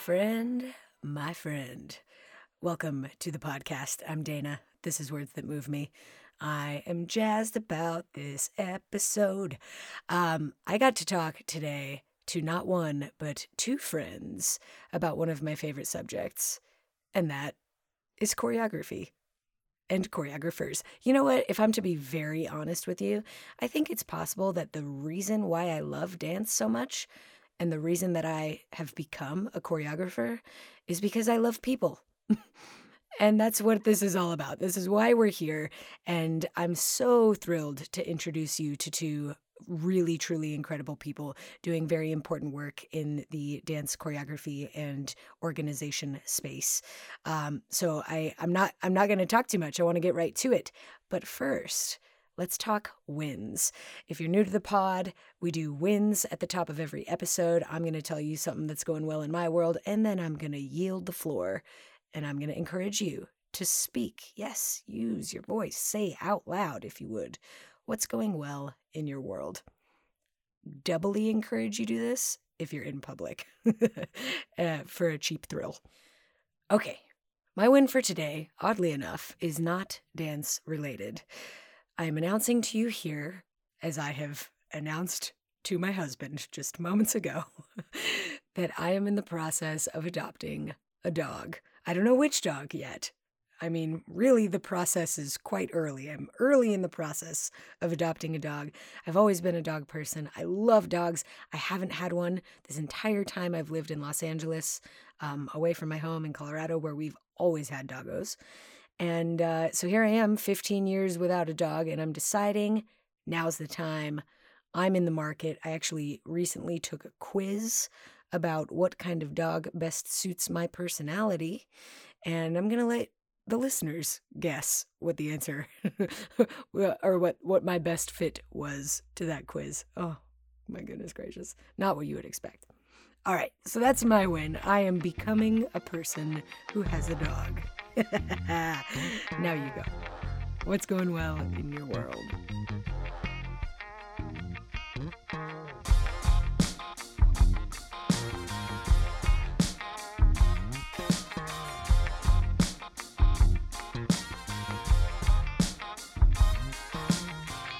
Friend, my friend. Welcome to the podcast. I'm Dana. This is Words That Move Me. I am jazzed about this episode. Um, I got to talk today to not one, but two friends about one of my favorite subjects, and that is choreography and choreographers. You know what? If I'm to be very honest with you, I think it's possible that the reason why I love dance so much and the reason that I have become a choreographer is because I love people. and that's what this is all about. This is why we're here. And I'm so thrilled to introduce you to two really truly incredible people doing very important work in the dance choreography and organization space um, so i i'm not i'm not going to talk too much i want to get right to it but first let's talk wins. If you're new to the pod, we do wins at the top of every episode. I'm going to tell you something that's going well in my world, and then I'm going to yield the floor and I'm going to encourage you to speak. Yes, use your voice. Say out loud, if you would, what's going well in your world. Doubly encourage you to do this if you're in public uh, for a cheap thrill. Okay, my win for today, oddly enough, is not dance related. I am announcing to you here, as I have announced to my husband just moments ago, that I am in the process of adopting a dog. I don't know which dog yet. I mean, really, the process is quite early. I'm early in the process of adopting a dog. I've always been a dog person. I love dogs. I haven't had one this entire time I've lived in Los Angeles, um, away from my home in Colorado, where we've always had doggos. And uh, so here I am, 15 years without a dog, and I'm deciding now's the time. I'm in the market. I actually recently took a quiz about what kind of dog best suits my personality. And I'm going to let the listeners guess what the answer or what what my best fit was to that quiz. Oh, my goodness gracious. Not what you would expect. All right, so that's my win. I am becoming a person who has a dog. now you go. What's going well in your world?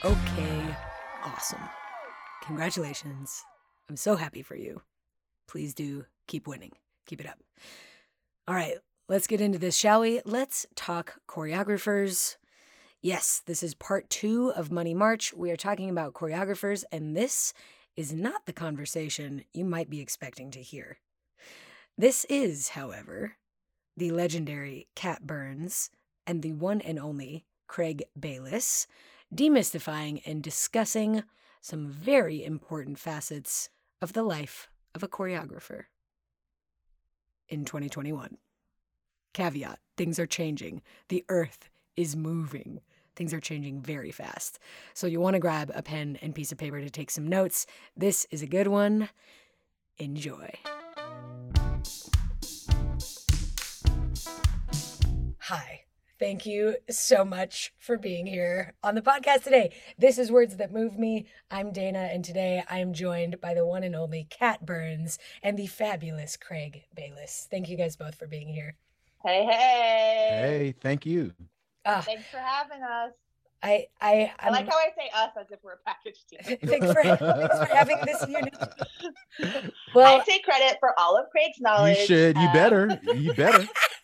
Okay, awesome. Congratulations. I'm so happy for you. Please do keep winning. Keep it up. All right, let's get into this, shall we? Let's talk choreographers. Yes, this is part two of Money March. We are talking about choreographers, and this is not the conversation you might be expecting to hear. This is, however, the legendary Kat Burns and the one and only Craig Bayless demystifying and discussing some very important facets of the life of a choreographer in 2021. Caveat things are changing, the earth is moving. Things are changing very fast. So you want to grab a pen and piece of paper to take some notes. This is a good one. Enjoy. Hi. Thank you so much for being here on the podcast today. This is Words That Move Me. I'm Dana, and today I am joined by the one and only Kat Burns and the fabulous Craig Bayless. Thank you guys both for being here. Hey, hey. Hey, thank you. Uh, Thanks for having us. I I, I'm, i like how I say us as if we're a package deal. thanks, for, thanks for having this unit. Well, I take credit for all of Craig's knowledge. You should. You um, better. You better.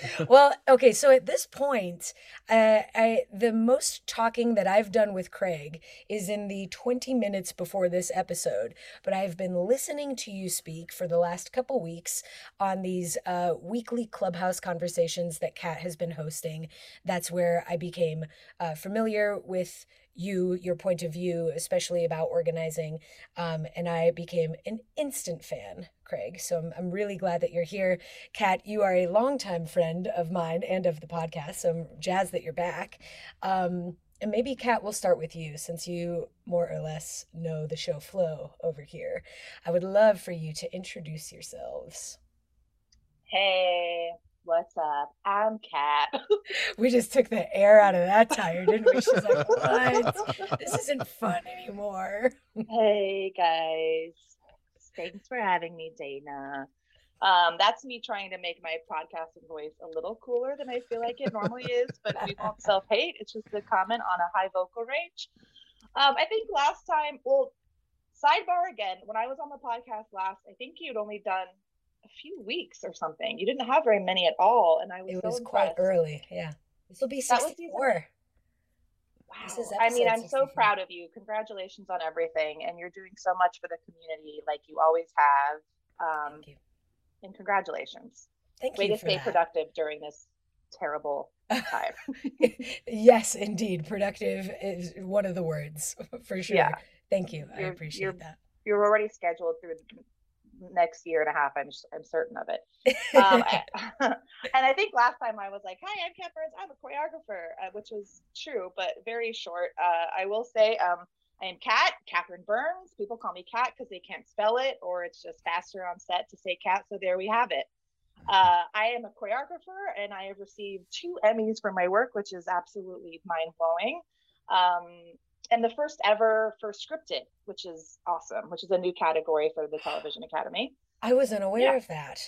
well, okay. So at this point, uh, I the most talking that I've done with Craig is in the 20 minutes before this episode. But I've been listening to you speak for the last couple weeks on these uh, weekly clubhouse conversations that Kat has been hosting. That's where I became uh, familiar with you, your point of view, especially about organizing. Um, and I became an instant fan, Craig. So I'm, I'm really glad that you're here. Kat, you are a longtime friend of mine and of the podcast. So I'm jazzed that you're back. Um, and maybe Kat, we'll start with you since you more or less know the show flow over here. I would love for you to introduce yourselves. Hey, what's up? I'm Kat. we just took the air out of that tire, didn't we? She's like, what? This isn't fun anymore. hey, guys. Thanks for having me, Dana. Um, that's me trying to make my podcasting voice a little cooler than I feel like it normally is, but we won't self hate. It's just a comment on a high vocal range. Um, I think last time, well, sidebar again, when I was on the podcast last, I think you'd only done a few weeks or something. You didn't have very many at all, and I was. It was so quite early. Yeah, this will be sixty-four. Wow. I mean, I'm 64. so proud of you. Congratulations on everything, and you're doing so much for the community, like you always have. Um, Thank you and congratulations. Thank Way you. to stay that. productive during this terrible time. yes, indeed. Productive is one of the words for sure. Yeah. Thank you. You're, I appreciate that. You're already scheduled through next year and a half. I'm I'm certain of it. Um, and I think last time I was like, "Hi, I'm Kat Burns. I'm a choreographer," uh, which was true, but very short. Uh, I will say, um, I am Kat, Catherine Burns. People call me Kat because they can't spell it, or it's just faster on set to say Kat. So there we have it. Uh, I am a choreographer, and I have received two Emmys for my work, which is absolutely mind blowing. Um, and the first ever for scripted, which is awesome, which is a new category for the Television Academy. I was unaware yeah. of that.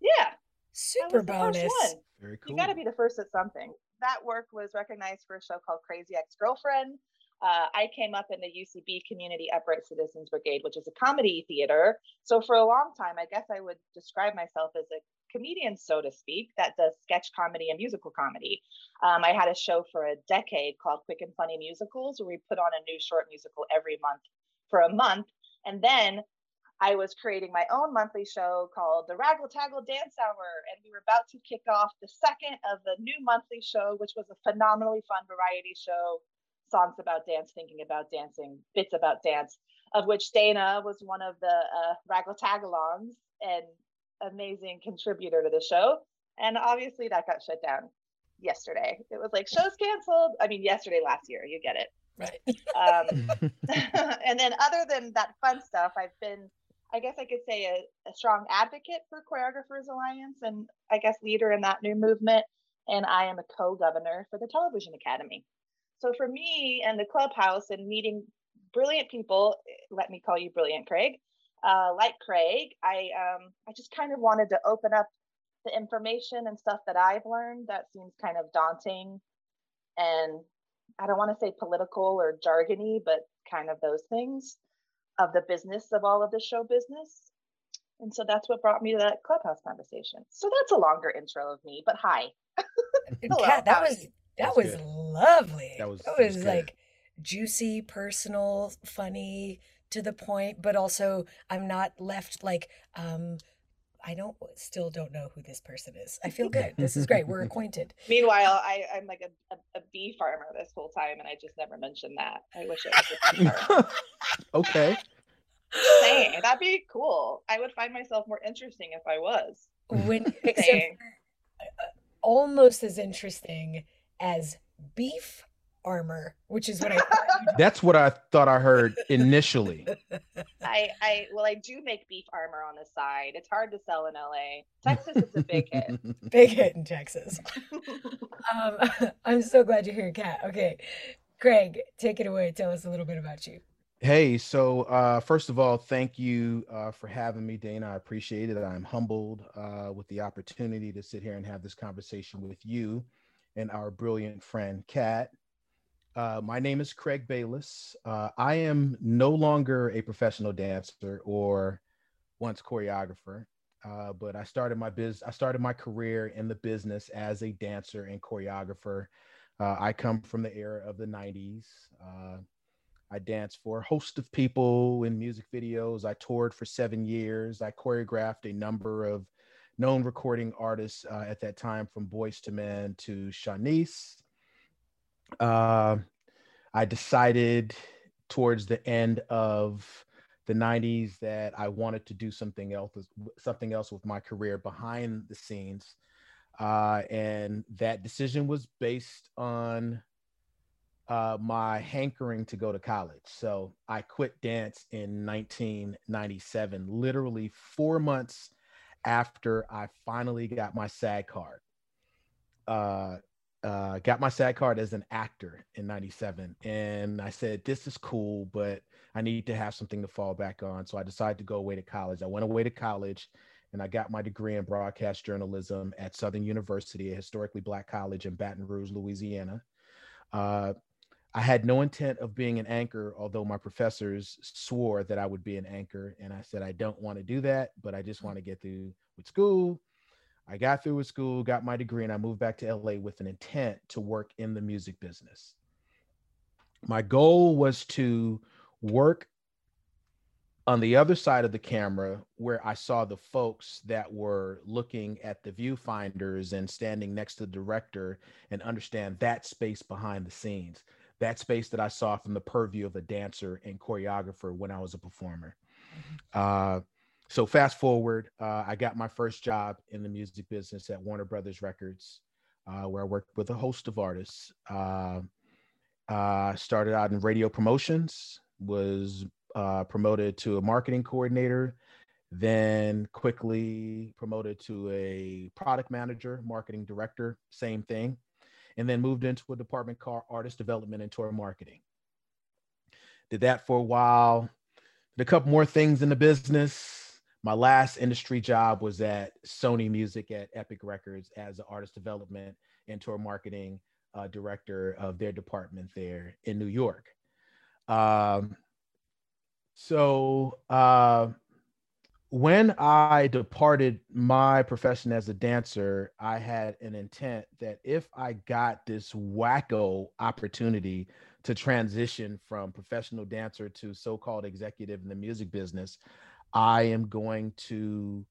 Yeah, super bonus. Very cool. You got to be the first at something. That work was recognized for a show called Crazy Ex Girlfriend, uh, I came up in the UCB Community Upright Citizens Brigade, which is a comedy theater. So for a long time, I guess I would describe myself as a comedian, so to speak, that does sketch comedy and musical comedy. Um, I had a show for a decade called Quick and Funny Musicals, where we put on a new short musical every month for a month. And then I was creating my own monthly show called the Raggle Taggle Dance Hour. And we were about to kick off the second of the new monthly show, which was a phenomenally fun variety show songs about dance, thinking about dancing, bits about dance, of which Dana was one of the uh, Raggle Tagalongs and amazing contributor to the show. And obviously that got shut down yesterday. It was like show's canceled. I mean, yesterday last year, you get it. Right. Um, and then other than that fun stuff, I've been, I guess I could say a, a strong advocate for Choreographers Alliance and I guess leader in that new movement. And I am a co-governor for the Television Academy. So for me and the clubhouse and meeting brilliant people, let me call you brilliant, Craig. Uh, like Craig, I um, I just kind of wanted to open up the information and stuff that I've learned that seems kind of daunting, and I don't want to say political or jargony, but kind of those things of the business of all of the show business. And so that's what brought me to that clubhouse conversation. So that's a longer intro of me, but hi. Hello, Kat, that was that was good. lovely. That was, that was, was like juicy, personal, funny, to the point, but also I'm not left like um I don't still don't know who this person is. I feel good. This is great. We're acquainted. Meanwhile, I, I'm like a, a, a, bee farmer this whole time, and I just never mentioned that. I wish it was. okay. saying that'd be cool. I would find myself more interesting if I was. When except uh, almost as interesting as beef armor, which is what I. That's what I thought I heard initially. I, I, well, I do make beef armor on the side. It's hard to sell in LA. Texas is a big hit. big hit in Texas. um, I'm so glad you're here, Kat. Okay, Craig, take it away. Tell us a little bit about you. Hey, so uh, first of all, thank you uh, for having me, Dana. I appreciate it. I'm humbled uh, with the opportunity to sit here and have this conversation with you and our brilliant friend, Kat. Uh, my name is Craig Bayless. Uh, I am no longer a professional dancer or once choreographer, uh, but I started my biz. I started my career in the business as a dancer and choreographer. Uh, I come from the era of the '90s. Uh, I danced for a host of people in music videos. I toured for seven years. I choreographed a number of known recording artists at that time, from Boyz II Men to Shanice. Uh, I decided towards the end of the 90s that I wanted to do something else, something else with my career behind the scenes. Uh, and that decision was based on uh, my hankering to go to college. So I quit dance in 1997, literally four months after I finally got my SAG card. Uh, uh, got my SAG card as an actor in 97. And I said, this is cool, but I need to have something to fall back on. So I decided to go away to college. I went away to college and I got my degree in broadcast journalism at Southern University, a historically black college in Baton Rouge, Louisiana. Uh, I had no intent of being an anchor, although my professors swore that I would be an anchor. And I said, I don't want to do that, but I just want to get through with school I got through with school, got my degree, and I moved back to LA with an intent to work in the music business. My goal was to work on the other side of the camera where I saw the folks that were looking at the viewfinders and standing next to the director and understand that space behind the scenes, that space that I saw from the purview of a dancer and choreographer when I was a performer. Mm-hmm. Uh, so fast forward, uh, I got my first job in the music business at Warner Brothers Records, uh, where I worked with a host of artists. Uh, uh started out in radio promotions, was uh, promoted to a marketing coordinator, then quickly promoted to a product manager, marketing director, same thing, and then moved into a department called artist development and tour marketing. Did that for a while. Did a couple more things in the business my last industry job was at Sony Music at Epic Records as an artist development and tour marketing uh, director of their department there in New York. Um, so uh, when I departed my profession as a dancer, I had an intent that if I got this wacko opportunity to transition from professional dancer to so-called executive in the music business, I am going to,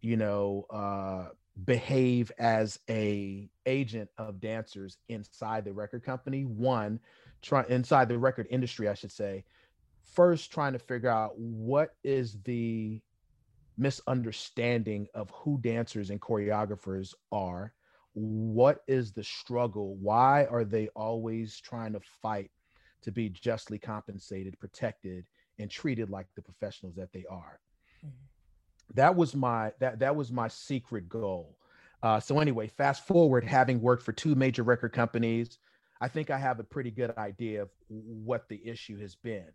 you know, uh, behave as a agent of dancers inside the record company. One, try inside the record industry, I should say. First, trying to figure out what is the misunderstanding of who dancers and choreographers are. What is the struggle? Why are they always trying to fight to be justly compensated, protected, and treated like the professionals that they are. Mm-hmm. That was my that that was my secret goal. Uh, so anyway, fast forward, having worked for two major record companies, I think I have a pretty good idea of what the issue has been.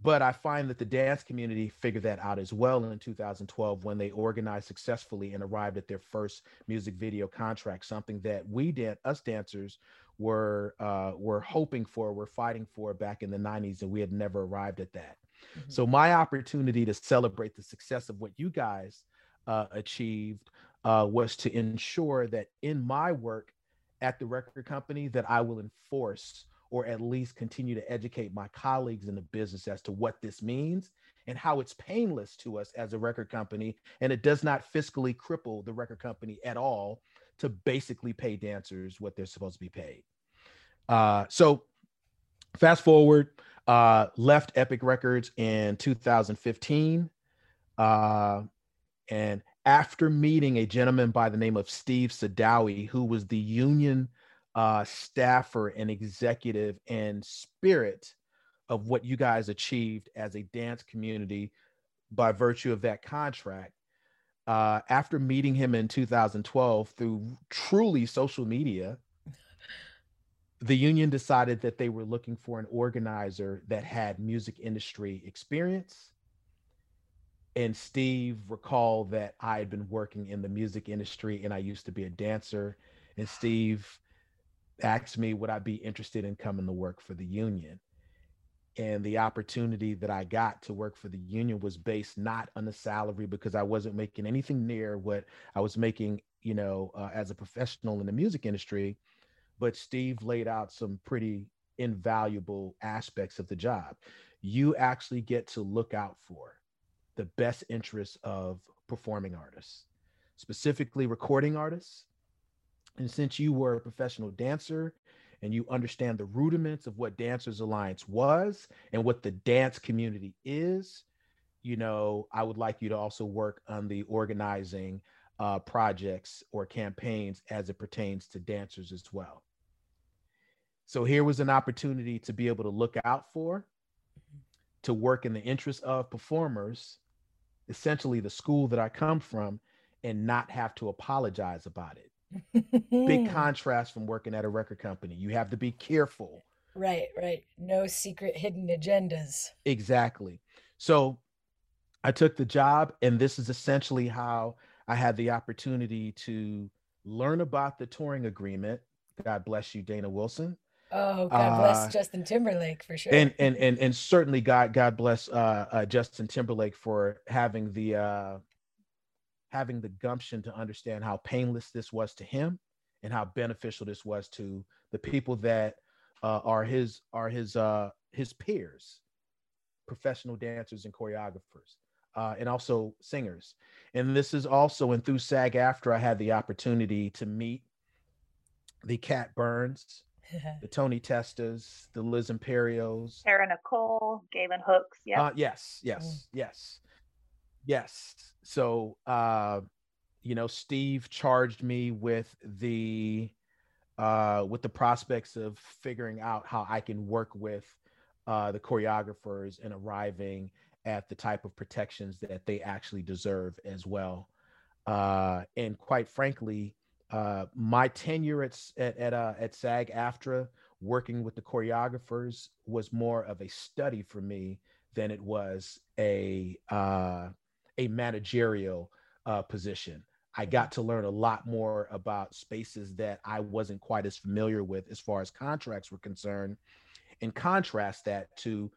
But I find that the dance community figured that out as well in 2012 when they organized successfully and arrived at their first music video contract, something that we did, us dancers, were uh, were hoping for, were fighting for back in the 90s, and we had never arrived at that. Mm-hmm. So my opportunity to celebrate the success of what you guys uh, achieved uh, was to ensure that in my work at the record company that I will enforce or at least continue to educate my colleagues in the business as to what this means and how it's painless to us as a record company and it does not fiscally cripple the record company at all to basically pay dancers what they're supposed to be paid. Uh, so fast forward, uh, left Epic Records in 2015. Uh, and after meeting a gentleman by the name of Steve Sidawi, who was the union uh, staffer and executive and spirit of what you guys achieved as a dance community by virtue of that contract, uh, after meeting him in 2012 through truly social media, the union decided that they were looking for an organizer that had music industry experience. And Steve recalled that I had been working in the music industry and I used to be a dancer. And Steve asked me, would I be interested in coming to work for the union? And the opportunity that I got to work for the union was based not on the salary because I wasn't making anything near what I was making, you know, uh, as a professional in the music industry. But Steve laid out some pretty invaluable aspects of the job. You actually get to look out for the best interests of performing artists, specifically recording artists. And since you were a professional dancer and you understand the rudiments of what Dancers Alliance was and what the dance community is, you know, I would like you to also work on the organizing uh, projects or campaigns as it pertains to dancers as well. So here was an opportunity to be able to look out for, to work in the interest of performers, essentially the school that I come from, and not have to apologize about it. Big contrast from working at a record company. You have to be careful. Right, right. No secret hidden agendas. Exactly. So I took the job, and this is essentially how I had the opportunity to learn about the touring agreement. God bless you, Dana Wilson. Oh, God bless uh, Justin Timberlake for sure. And and and and certainly God God bless uh, uh, Justin Timberlake for having the uh, having the gumption to understand how painless this was to him and how beneficial this was to the people that uh, are his are his uh, his peers, professional dancers and choreographers uh, and also singers. And this is also, and through SAG-AFTRA I had the opportunity to meet the Kat Burns, the Tony Testas, the Liz Imperios, Tara Nicole, Galen Hooks. Yeah. Uh, yes, yes, mm. yes, yes. So, uh, you know, Steve charged me with the uh, with the prospects of figuring out how I can work with uh, the choreographers and arriving at the type of protections that they actually deserve as well. Uh, and quite frankly, uh, my tenure at at at, uh, at SAG AFTRA, working with the choreographers, was more of a study for me than it was a uh, a managerial uh, position. I got to learn a lot more about spaces that I wasn't quite as familiar with as far as contracts were concerned, and contrast that to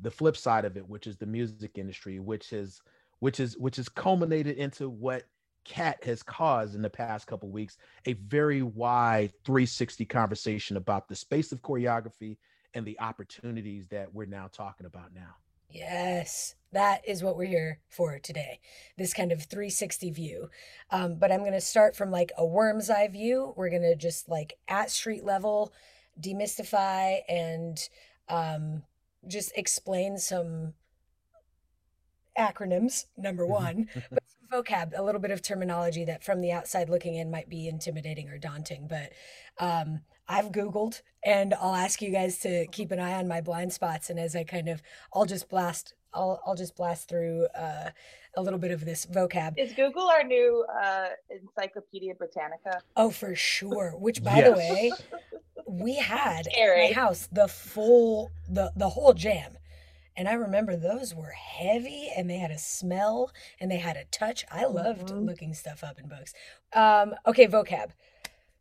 the flip side of it, which is the music industry, which is which is which is culminated into what Kat has caused in the past couple weeks, a very wide 360 conversation about the space of choreography and the opportunities that we're now talking about now. Yes, that is what we're here for today. This kind of 360 view. Um, but I'm going to start from like a worm's eye view. We're going to just like at street level demystify and um, just explain some acronyms, number mm-hmm. one, but vocab, a little bit of terminology that from the outside looking in might be intimidating or daunting. But um, I've Googled and I'll ask you guys to keep an eye on my blind spots. And as I kind of, I'll just blast, I'll, I'll just blast through uh, a little bit of this vocab. Is Google our new uh, Encyclopedia Britannica? Oh, for sure. Which, by yes. the way, we had Scary. at my house the full the the whole jam. And I remember those were heavy and they had a smell and they had a touch. I loved mm-hmm. looking stuff up in books. Um, okay, vocab.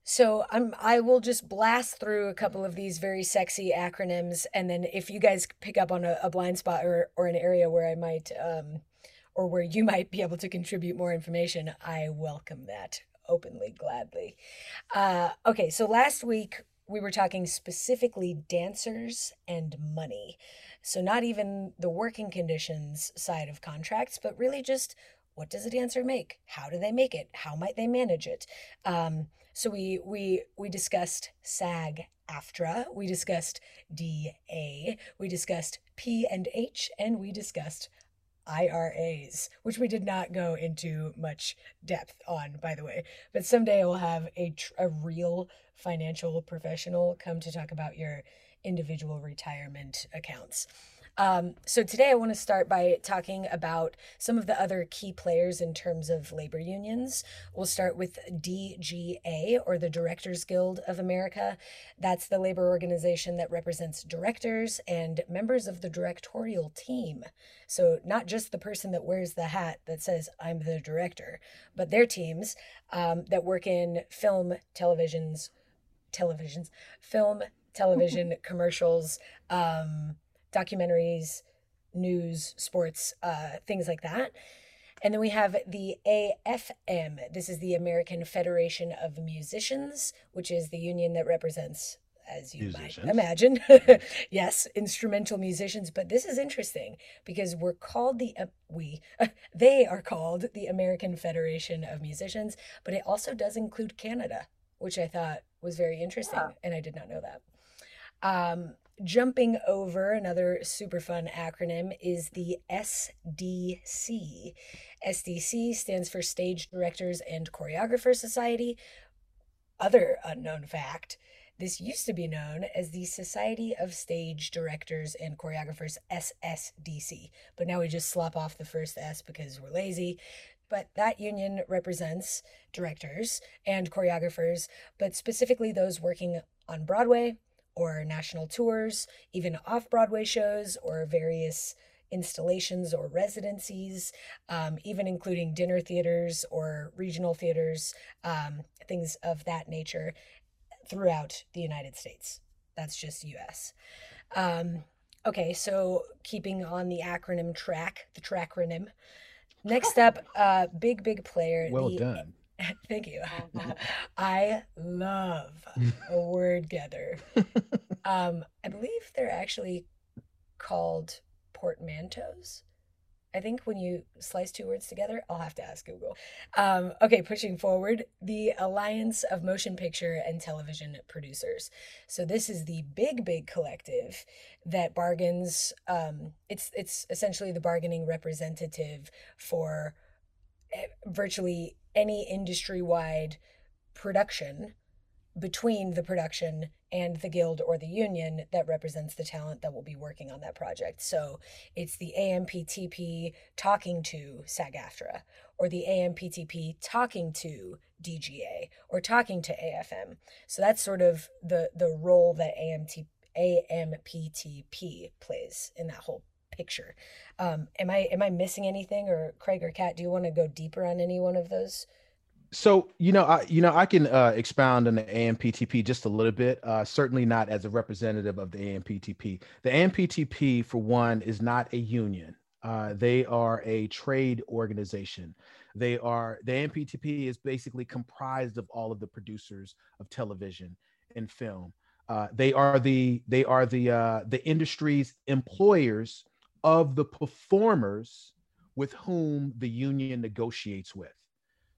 So I'm I will just blast through a couple of these very sexy acronyms, and then if you guys pick up on a, a blind spot or or an area where I might um, or where you might be able to contribute more information, I welcome that openly, gladly. Uh, okay, so last week we were talking specifically dancers and money. So, not even the working conditions side of contracts, but really just what does a dancer make? How do they make it? How might they manage it? Um, so we we we discussed SAG AFTRA, we discussed DA, we discussed P and H, and we discussed IRAs, which we did not go into much depth on, by the way. But someday I will have a, tr- a real financial professional come to talk about your individual retirement accounts. Um, so today I want to start by talking about some of the other key players in terms of labor unions. We'll start with DGA, or the Directors Guild of America. That's the labor organization that represents directors and members of the directorial team. So not just the person that wears the hat that says, I'm the director, but their teams um, that work in film, televisions, televisions, film, television, commercials, um, documentaries, news, sports, uh, things like that. And then we have the AFM. This is the American Federation of Musicians, which is the union that represents, as you musicians. might imagine, yes, instrumental musicians. But this is interesting because we're called the, uh, we, uh, they are called the American Federation of Musicians, but it also does include Canada, which I thought was very interesting. Yeah. And I did not know that. Um, jumping over another super fun acronym is the SDC. SDC stands for Stage Directors and Choreographers Society. Other unknown fact this used to be known as the Society of Stage Directors and Choreographers, SSDC, but now we just slop off the first S because we're lazy. But that union represents directors and choreographers, but specifically those working on Broadway or national tours, even off Broadway shows or various installations or residencies, um, even including dinner theaters or regional theaters, um, things of that nature throughout the United States. That's just US. Um, okay, so keeping on the acronym track, the trackronym. Next up, uh, big, big player. Well the, done. Thank you. I love a word gather. Um, I believe they're actually called portmanteaus. I think when you slice two words together, I'll have to ask Google. Um, okay, pushing forward, the Alliance of Motion Picture and Television Producers. So this is the big, big collective that bargains. Um, it's it's essentially the bargaining representative for eh, virtually any industry-wide production between the production and the guild or the union that represents the talent that will be working on that project. So it's the AMPTP talking to SAG AFTRA, or the AMPTP talking to DGA, or talking to AFM. So that's sort of the, the role that AMT, AMPTP plays in that whole picture. Um, am I am I missing anything, or Craig or Kat? Do you want to go deeper on any one of those? So you know, I you know I can uh, expound on the AMPTP just a little bit. Uh, certainly not as a representative of the AMPTP. The AMPTP, for one, is not a union. Uh, they are a trade organization. They are the AMPTP is basically comprised of all of the producers of television and film. Uh, they are the they are the uh, the industry's employers of the performers with whom the union negotiates with.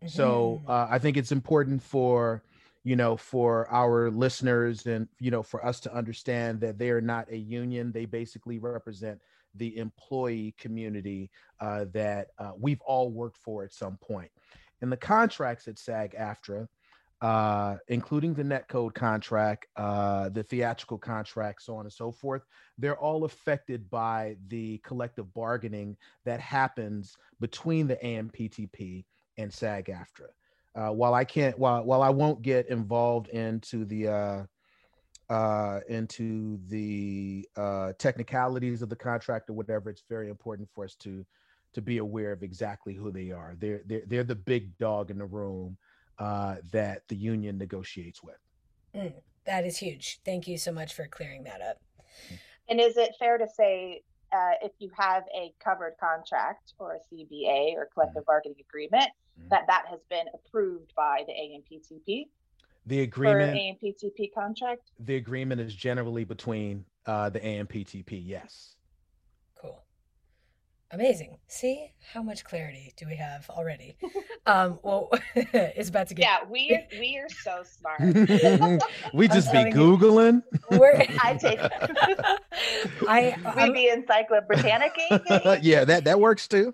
So Mhm. uh, I think it's important for you know for our listeners and you know for us to understand that they are not a union. They basically represent the employee community uh, that uh, we've all worked for at some point. And the contracts at SAG-AFTRA, uh, including the netcode contract, uh, the theatrical contract, so on and so forth, they're all affected by the collective bargaining that happens between the AMPTP and SAG AFTRA. Uh, while I can't, while while I won't get involved into the uh, uh, into the uh, technicalities of the contract or whatever, it's very important for us to to be aware of exactly who they are. They're they're they're the big dog in the room uh, that the union negotiates with. Mm, that is huge. Thank you so much for clearing that up. And is it fair to say uh, if you have a covered contract or a CBA or collective bargaining agreement, Mhm. that that has been approved by the AMPTP The for agreement AMPTP contract? the agreement is generally between uh, the AMPTP. Yes. Cool. Amazing. See how much clarity do we have already? um, well, it's about to get. Yeah, we are, we are so smart. we just be telling you. googling. We're, I take I, we I'm- be Encyclopedia Britannica. yeah, that that works too.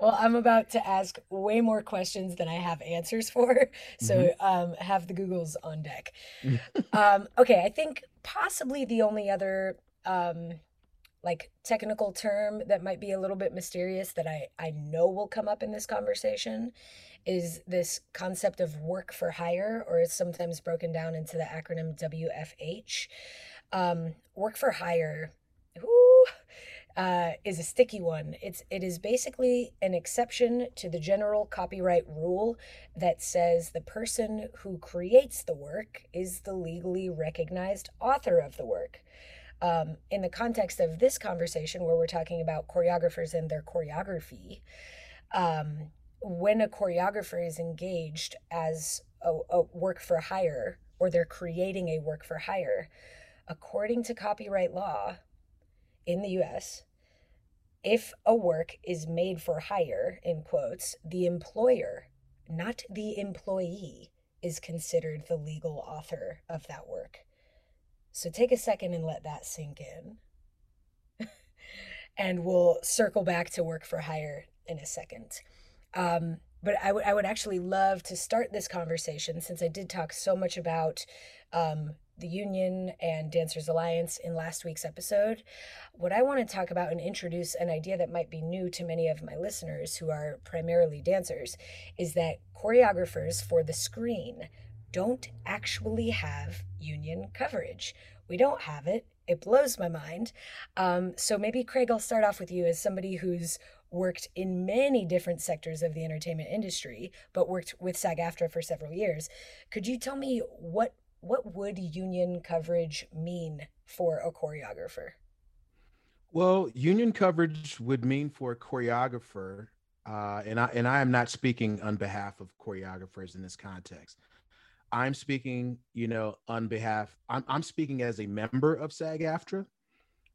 well, I'm about to ask way more questions than I have answers for. So um, have the Googles on deck. um, okay, I think possibly the only other um, like technical term that might be a little bit mysterious that I, I know will come up in this conversation is this concept of work for hire, or it's sometimes broken down into the acronym WFH. Um, work for hire. Ooh, uh, is a sticky one. It's it is basically an exception to the general copyright rule that says the person who creates the work is the legally recognized author of the work. Um, in the context of this conversation, where we're talking about choreographers and their choreography, um, when a choreographer is engaged as a, a work for hire or they're creating a work for hire, according to copyright law in the US, if a work is made for hire, in quotes, the employer, not the employee, is considered the legal author of that work. So take a second and let that sink in. and we'll circle back to work for hire in a second. Um, but I would I would actually love to start this conversation since I did talk so much about um, the union and Dancers Alliance in last week's episode. What I want to talk about and introduce an idea that might be new to many of my listeners who are primarily dancers is that choreographers for the screen don't actually have union coverage. We don't have it. It blows my mind. Um, so maybe, Craig, I'll start off with you as somebody who's worked in many different sectors of the entertainment industry, but worked with SAG AFTRA for several years. Could you tell me what what would union coverage mean for a choreographer? Well, union coverage would mean for a choreographer, uh, and I and I am not speaking on behalf of choreographers in this context. I'm speaking, you know, on behalf. I'm I'm speaking as a member of SAG-AFTRA.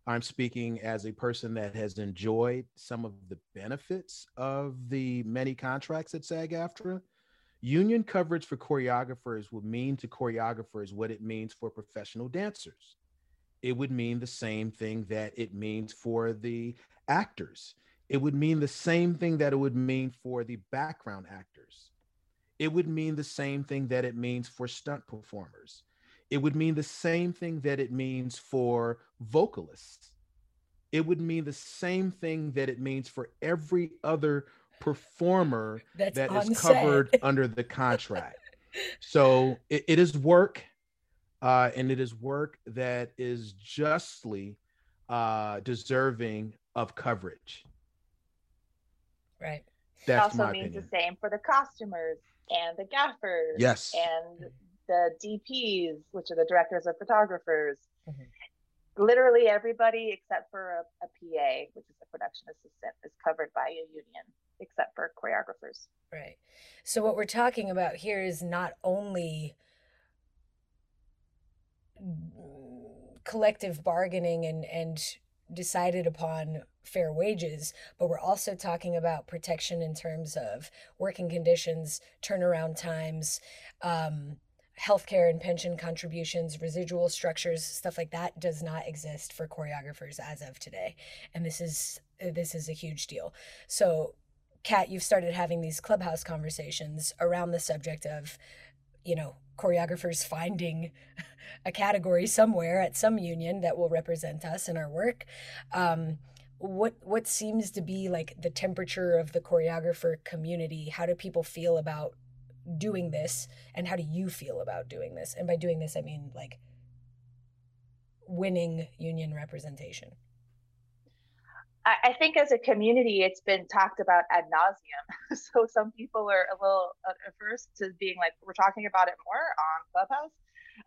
I'm speaking as a person that has enjoyed some of the benefits of the many contracts at SAG-AFTRA Union coverage for choreographers would mean to choreographers what it means for professional dancers. It would mean the same thing that it means for the actors. It would mean the same thing that it would mean for the background actors. It would mean the same thing that it means for stunt performers. It would mean the same thing that it means for vocalists. It would mean the same thing that it means for every other performer That's that is covered under the contract. So it, it is work, uh, and it is work that is justly uh, deserving of coverage. Right. That's it also means opinion. the same for the costumers and the gaffers. Yes. And the DPs, which are the directors of photographers. Mm-hmm literally everybody except for a, a, PA, which is a production assistant, is covered by a union, except for choreographers. Right. So what we're talking about here is not only collective bargaining and and decided upon fair wages, but we're also talking about protection in terms of working conditions, turnaround times, um, healthcare and pension contributions, residual structures, stuff like that does not exist for choreographers as of today. And this is this is a huge deal. So, Kat, you've started having these clubhouse conversations around the subject of, you know, choreographers finding a category somewhere at some union that will represent us in our work. Um, what what seems to be like the temperature of the choreographer community? How do people feel about doing this and how do you feel about doing this and by doing this i mean like winning union representation I think as a community, it's been talked about ad nauseum. so some people are a little averse to being like, we're talking about it more on Clubhouse.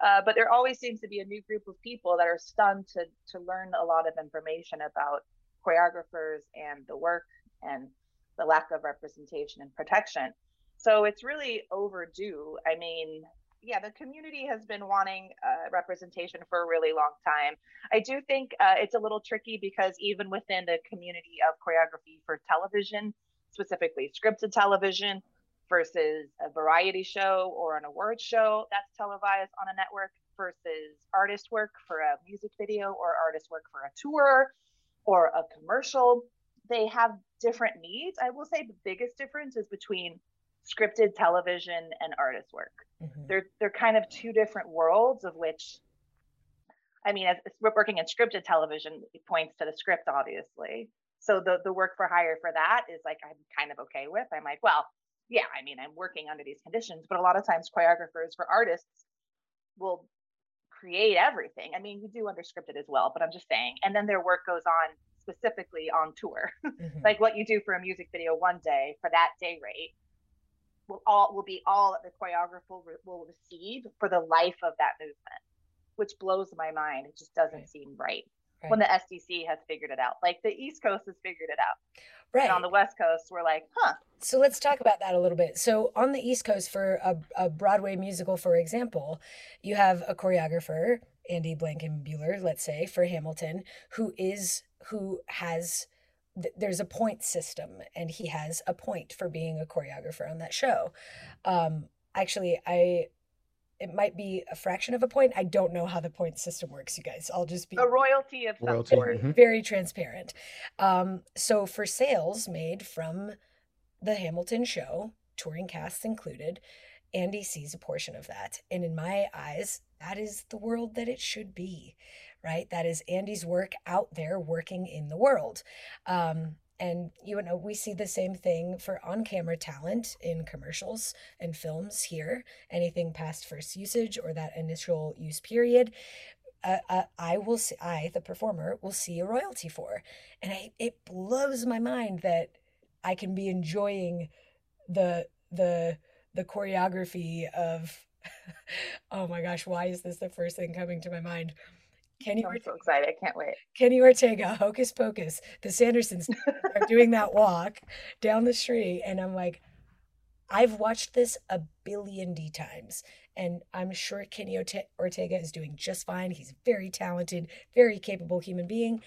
Uh, but there always seems to be a new group of people that are stunned to to learn a lot of information about choreographers and the work and the lack of representation and protection. So it's really overdue. I mean, yeah, the community has been wanting uh, representation for a really long time. I do think uh, it's a little tricky because even within the community of choreography for television, specifically scripted television versus a variety show or an award show that's televised on a network versus artist work for a music video or artist work for a tour or a commercial, they have different needs. I will say the biggest difference is between scripted television and artist work. Mm-hmm. They're they're kind of two different worlds of which I mean, as, as working in scripted television it points to the script, obviously. So the the work for hire for that is like I'm kind of okay with. I'm like, well, yeah, I mean, I'm working under these conditions, but a lot of times choreographers for artists will create everything. I mean, you do under scripted as well, but I'm just saying. And then their work goes on specifically on tour. Mm-hmm. like what you do for a music video one day for that day rate will all will be all that the choreographer will receive for the life of that movement, which blows my mind. It just doesn't right. seem right. right. when the SDC has figured it out. Like the East Coast has figured it out. Right. And on the West Coast, we're like, huh. So let's talk about that a little bit. So on the East Coast, for a, a Broadway musical, for example, you have a choreographer, Andy Blankenbuehler, let's say, for Hamilton, who is who has there's a point system and he has a point for being a choreographer on that show um, actually i it might be a fraction of a point. I don't know how the point system works, you guys. I'll just be a royalty of Royalty, some sort. mhm. very transparent. Um, so for sales made from the Hamilton show, touring casts included, Andy sees a portion of that. And in my eyes, that is the world that it should be, right? That is Andy's work out there working in the world. Um, and you know, we see the same thing for on camera talent in commercials and films here. Anything past first usage or that initial use period, uh, uh, I will see, I, the performer, will see a royalty for. And I, it blows my mind that I can be enjoying the, the, the choreography of, oh my gosh, why is this the first thing coming to my mind? Kenny, I'm Ortega, so excited. I can't wait. Kenny Ortega, Hocus Pocus, the Sandersons are doing that walk down the street. And I'm like, I've watched this a billion D times, and I'm sure Kenny Orte- Ortega is doing just fine. He's a very talented, very capable human being.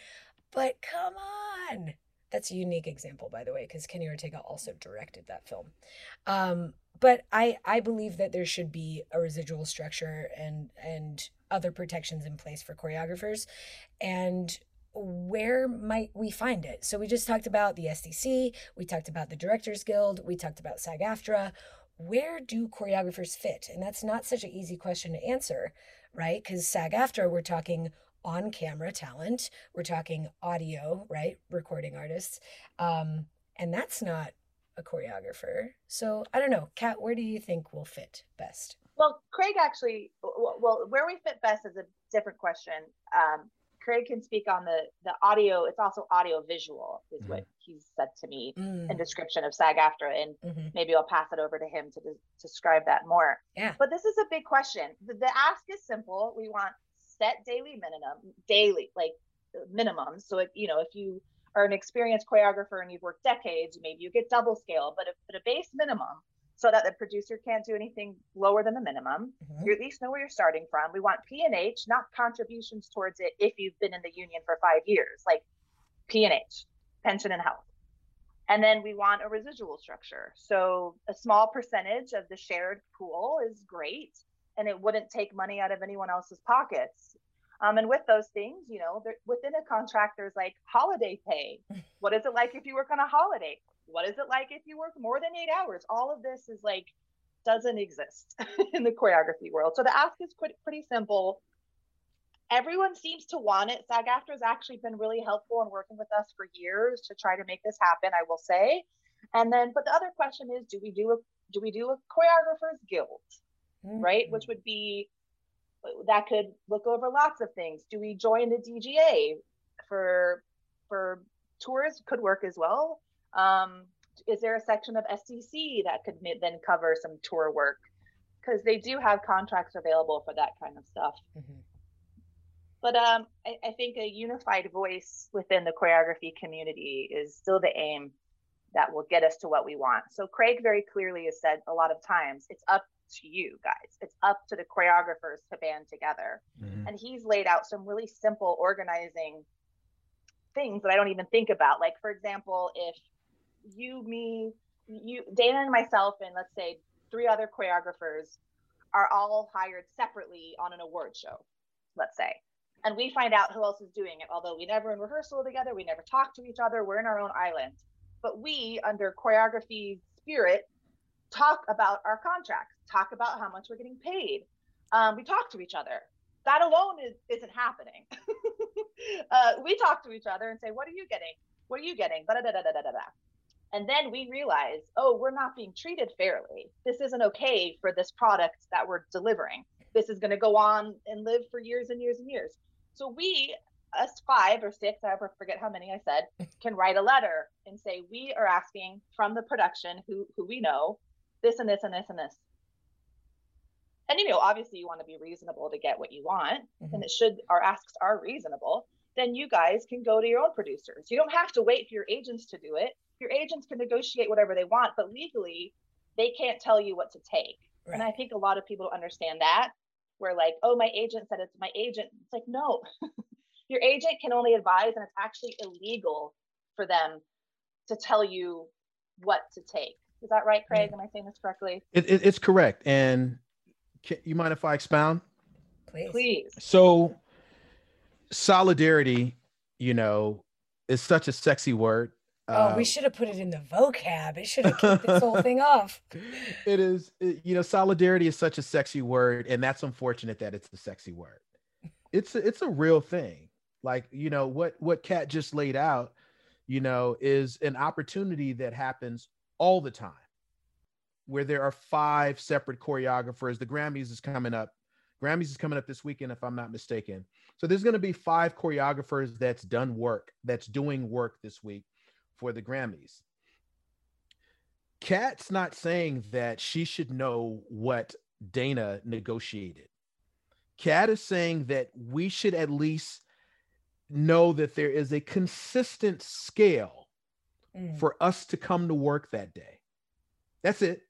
But come on. That's a unique example, by the way, because Kenny Ortega also directed that film. Um, but I, I believe that there should be a residual structure and and other protections in place for choreographers. And where might we find it? So we just talked about the SDC, we talked about the Directors Guild, we talked about SAG AFTRA. Where do choreographers fit? And that's not such an easy question to answer, right? Because SAG AFTRA, we're talking on camera talent, we're talking audio, right? Recording artists. Um, and that's not a choreographer. So I don't know. Kat, where do you think we'll fit best? Well, Craig actually, well, where we fit best is a different question. Um, Craig can speak on the the audio. It's also audio visual, is what he's said to me Mm, in description of SAG AFTRA, and mhm. maybe I'll pass it over to him to des- describe that more. Yeah. But this is a big question. The, the ask is simple. We want set daily minimum, daily like minimums. So if, you know, if you are an experienced choreographer and you've worked decades, maybe you get double scale, but a, but a base minimum so that the producer can't do anything lower than the minimum. Mhm. You at least know where you're starting from. We want P and H, not contributions towards it if you've been in the union for five years, like P and H, pension and health. And then we want a residual structure. So a small percentage of the shared pool is great, and it wouldn't take money out of anyone else's pockets. Um, and with those things, you know, within a contract, there's like holiday pay. What is it like if you work on a holiday? What is it like if you work more than eight hours? All of this is like doesn't exist in the choreography world. So the ask is pretty, pretty simple. Everyone seems to want it. SAG AFTRA has actually been really helpful in working with us for years to try to make this happen. I will say, and then, but the other question is, do we do a do we do a choreographers guild, right? Which would be that could look over lots of things. Do we join the DGA for for tours? Could work as well. Um, is there a section of SDC that could then cover some tour work? Because they do have contracts available for that kind of stuff. Mhm. But um, I, I think a unified voice within the choreography community is still the aim that will get us to what we want. So Craig very clearly has said a lot of times, it's up to you guys. It's up to the choreographers to band together. Mhm. And he's laid out some really simple organizing things that I don't even think about. Like for example, if you, me, you, Dana and myself, and let's say three other choreographers are all hired separately on an award show, let's say. And we find out who else is doing it, although we never in rehearsal together, we never talk to each other, we're in our own island. But we, under choreography spirit, talk about our contracts, talk about how much we're getting paid. Um, we talk to each other. That alone is, isn't happening. uh, we talk to each other and say, "What are you getting? What are you getting?" Da da da da da da da. And then we realize, oh, we're not being treated fairly. This isn't okay for this product that we're delivering. This is going to go on and live for years and years and years. So we, us five or six, I forget how many I said, can write a letter and say we are asking from the production who who we know this and this and this and this. And you know, obviously, you want to be reasonable to get what you want, Mhm. and it should our asks are reasonable. Then you guys can go to your own producers. You don't have to wait for your agents to do it. Your agents can negotiate whatever they want, but legally, they can't tell you what to take. And I think a lot of people understand that. Where like, oh, my agent said it's my agent. It's like, no, your agent can only advise, and it's actually illegal for them to tell you what to take. Is that right, Craig? Am I saying this correctly? It, it, it's correct. And Can, you mind if I expound? Please. Please. So, solidarity, you know, is such a sexy word. Oh, we Uh, should have put it in the vocab. It should have kicked this whole thing off. it is it- you know solidarity is such a sexy word and that's unfortunate that it's a sexy word it's a, it's a real thing like you know what what kat just laid out you know is an opportunity that happens all the time where there are five separate choreographers. The grammys is coming up. Grammys is coming up this weekend if i'm not mistaken. So there's going to be five choreographers that's done work that's doing work this week for the grammys. Kat's not saying that she should know what Dana negotiated. Kat is saying that we should at least know that there is a consistent scale Mm, for us to come to work that day. That's it.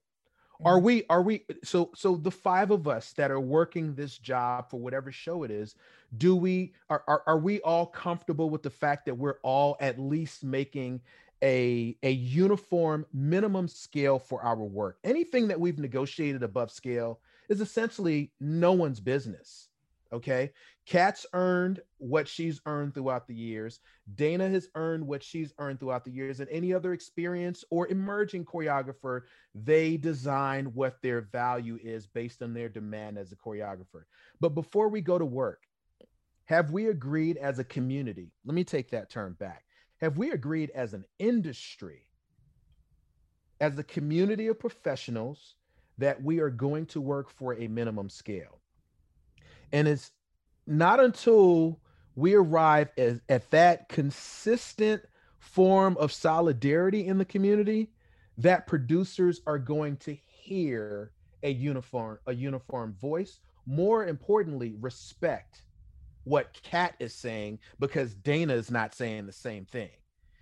Are mhm. we are we so so the five of us that are working this job for whatever show it is, do we are are, are we all comfortable with the fact that we're all at least making a a uniform minimum scale for our work? Anything that we've negotiated above scale is essentially no one's business. Okay. Kat's earned what she's earned throughout the years. Dana has earned what she's earned throughout the years. And any other experienced or emerging choreographer, they design what their value is based on their demand as a choreographer. But before we go to work, have we agreed as a community? Let me take that term back. Have we agreed as an industry, as a community of professionals, that we are going to work for a minimum scale? And it's not until we arrive at, at that consistent form of solidarity in the community that producers are going to hear a uniform a uniform voice. More importantly respect what kat is saying because dana is not saying the same thing.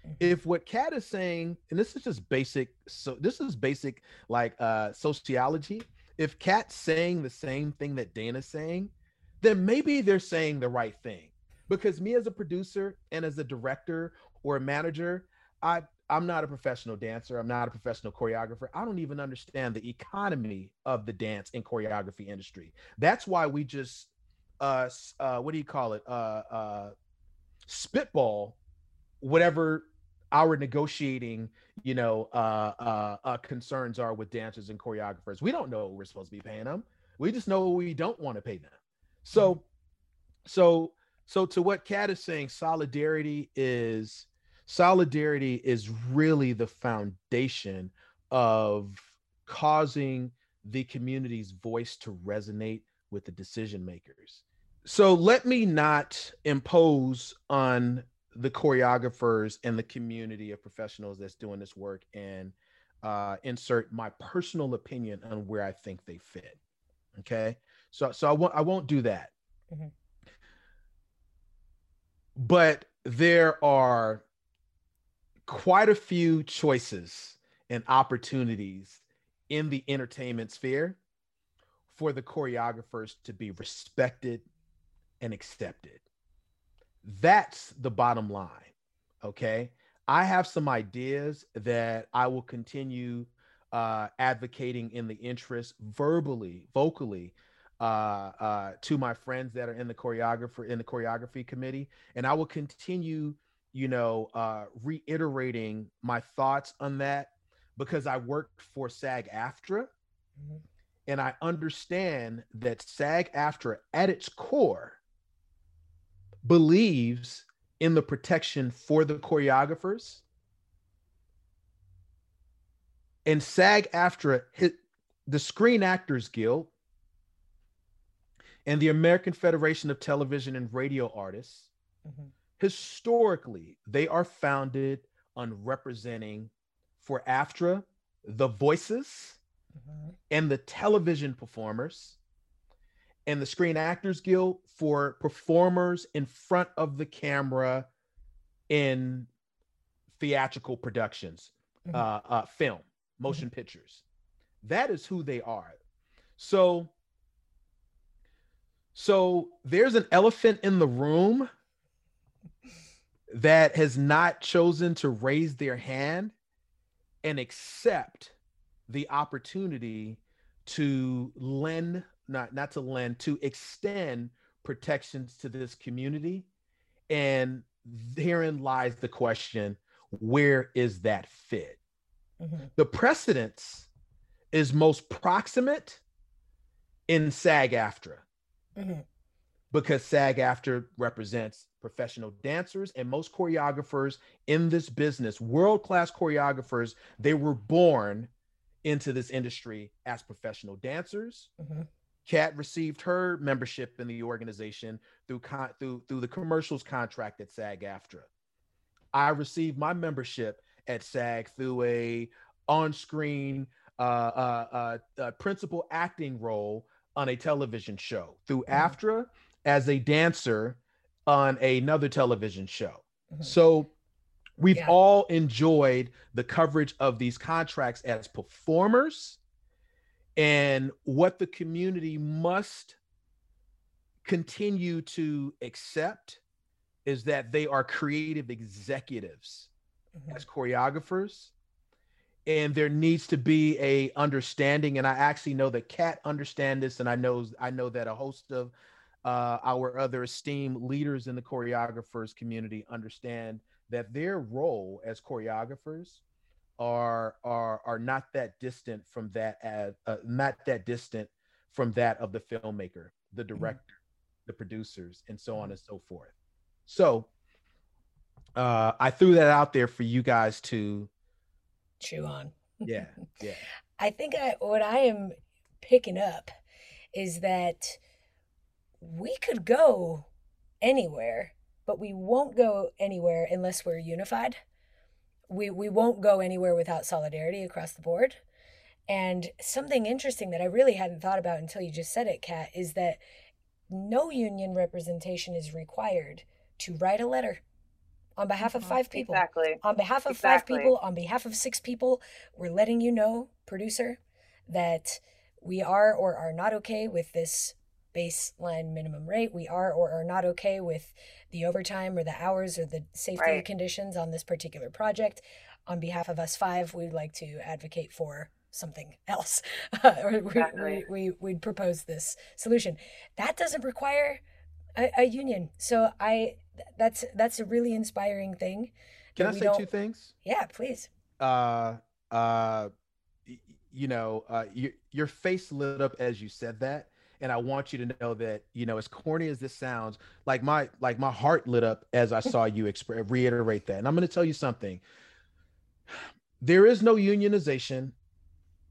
Mhm. if what kat is saying and this is just basic so this is basic like uh sociology. If kat's saying the same thing that dana's saying then maybe they're saying the right thing. Because me as a producer and as a director or a manager i i'm not a professional dancer. I'm not a professional choreographer. I don't even understand the economy of the dance and choreography industry. That's why we just uh uh what do you call it? Uh uh spitball whatever our negotiating you know uh, uh uh concerns are with dancers and choreographers. We don't know what we're supposed to be paying them. We just know what we don't want to pay them so so so to what kat is saying solidarity is solidarity is really the foundation of causing the community's voice to resonate with the decision makers so let me not impose on the choreographers and the community of professionals that's doing this work and uh, insert my personal opinion on where I think they fit. Okay, so so I won't I won't do that. Mhm. But there are quite a few choices and opportunities in the entertainment sphere for the choreographers to be respected and accepted. That's the bottom line. Okay. I have some ideas that I will continue uh, advocating in the interest verbally, vocally, uh, uh, to my friends that are in the choreographer in the choreography committee, and I will continue, you know, uh, reiterating my thoughts on that because I worked for SAG-AFTRA, Mhm. and I understand that SAG-AFTRA, at its core, believes in the protection for the choreographers. And SAG AFTRA, hit the Screen Actors Guild and the American Federation of Television and Radio Artists, Mhm. historically, they are founded on representing for AFTRA the voices Mhm. and the television performers and the Screen Actors Guild for performers in front of the camera in theatrical productions, Mhm. uh, uh, film, motion pictures. That is who they are. So, so there's an elephant in the room that has not chosen to raise their hand and accept the opportunity to lend not not to lend to extend protections to this community. And therein lies the question where is that fit? Mm-hmm. the precedence is most proximate in sag aftra mm-hmm. because sag aftra represents professional dancers and most choreographers in this business world class choreographers they were born into this industry as professional dancers mm-hmm. Kat received her membership in the organization through con- through through the commercials contract at SAG-AFTRA. I received my membership at SAG through a on-screen uh, uh, uh, uh principal acting role on a television show through mm-hmm. AFTRA as a dancer on another television show. Mm-hmm. So we've yeah. all enjoyed the coverage of these contracts as performers and what the community must continue to accept is that they are creative executives mm-hmm. as choreographers and there needs to be a understanding and i actually know that kat understand this and i know i know that a host of uh, our other esteemed leaders in the choreographers community understand that their role as choreographers are are are not that distant from that as uh, not that distant from that of the filmmaker, the mm-hmm. director, the producers, and so on mm-hmm. and so forth. So uh, I threw that out there for you guys to chew on. Yeah, yeah. I think I, what I am picking up is that we could go anywhere, but we won't go anywhere unless we're unified we we won't go anywhere without solidarity across the board. And something interesting that I really hadn't thought about until you just said it, Kat, is that no union representation is required to write a letter on behalf of mm-hmm. five people. Exactly. On behalf of exactly. five people, on behalf of six people, we're letting you know, producer, that we are or are not okay with this baseline minimum rate. We are or are not okay with the overtime or the hours or the safety right. conditions on this particular project. On behalf of us five, we'd like to advocate for something else. or exactly. we, we, we'd propose this solution. That doesn't require a, a union. So I that's that's a really inspiring thing. Can I say two things? Yeah, please. Uh uh you know, uh, your your face lit up as you said that, and I want you to know that you know as corny as this sounds, like my like my heart lit up as I saw you exp- reiterate that. And I'm going to tell you something. There is no unionization,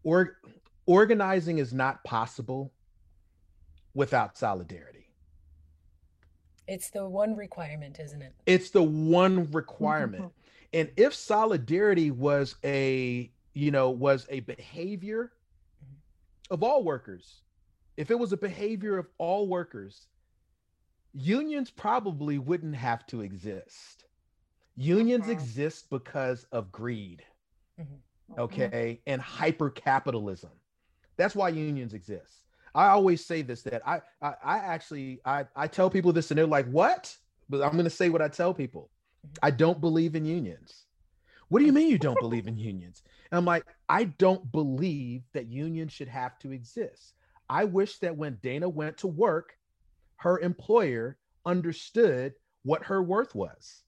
or organizing is not possible without solidarity. It's the one requirement, isn't it? It's the one requirement. and if solidarity was a you know was a behavior mm-hmm. of all workers if it was a behavior of all workers, unions probably wouldn't have to exist. Unions mm-hmm. exist because of greed, mm-hmm. okay, and hyper capitalism. That's why unions exist. I always say this that I, I, I actually I, I tell people this and they're like, what? But I'm gonna say what I tell people. I don't believe in unions. What do you mean you don't believe in unions? And I'm like, I don't believe that unions should have to exist. I wish that when Dana went to work, her employer understood what her worth was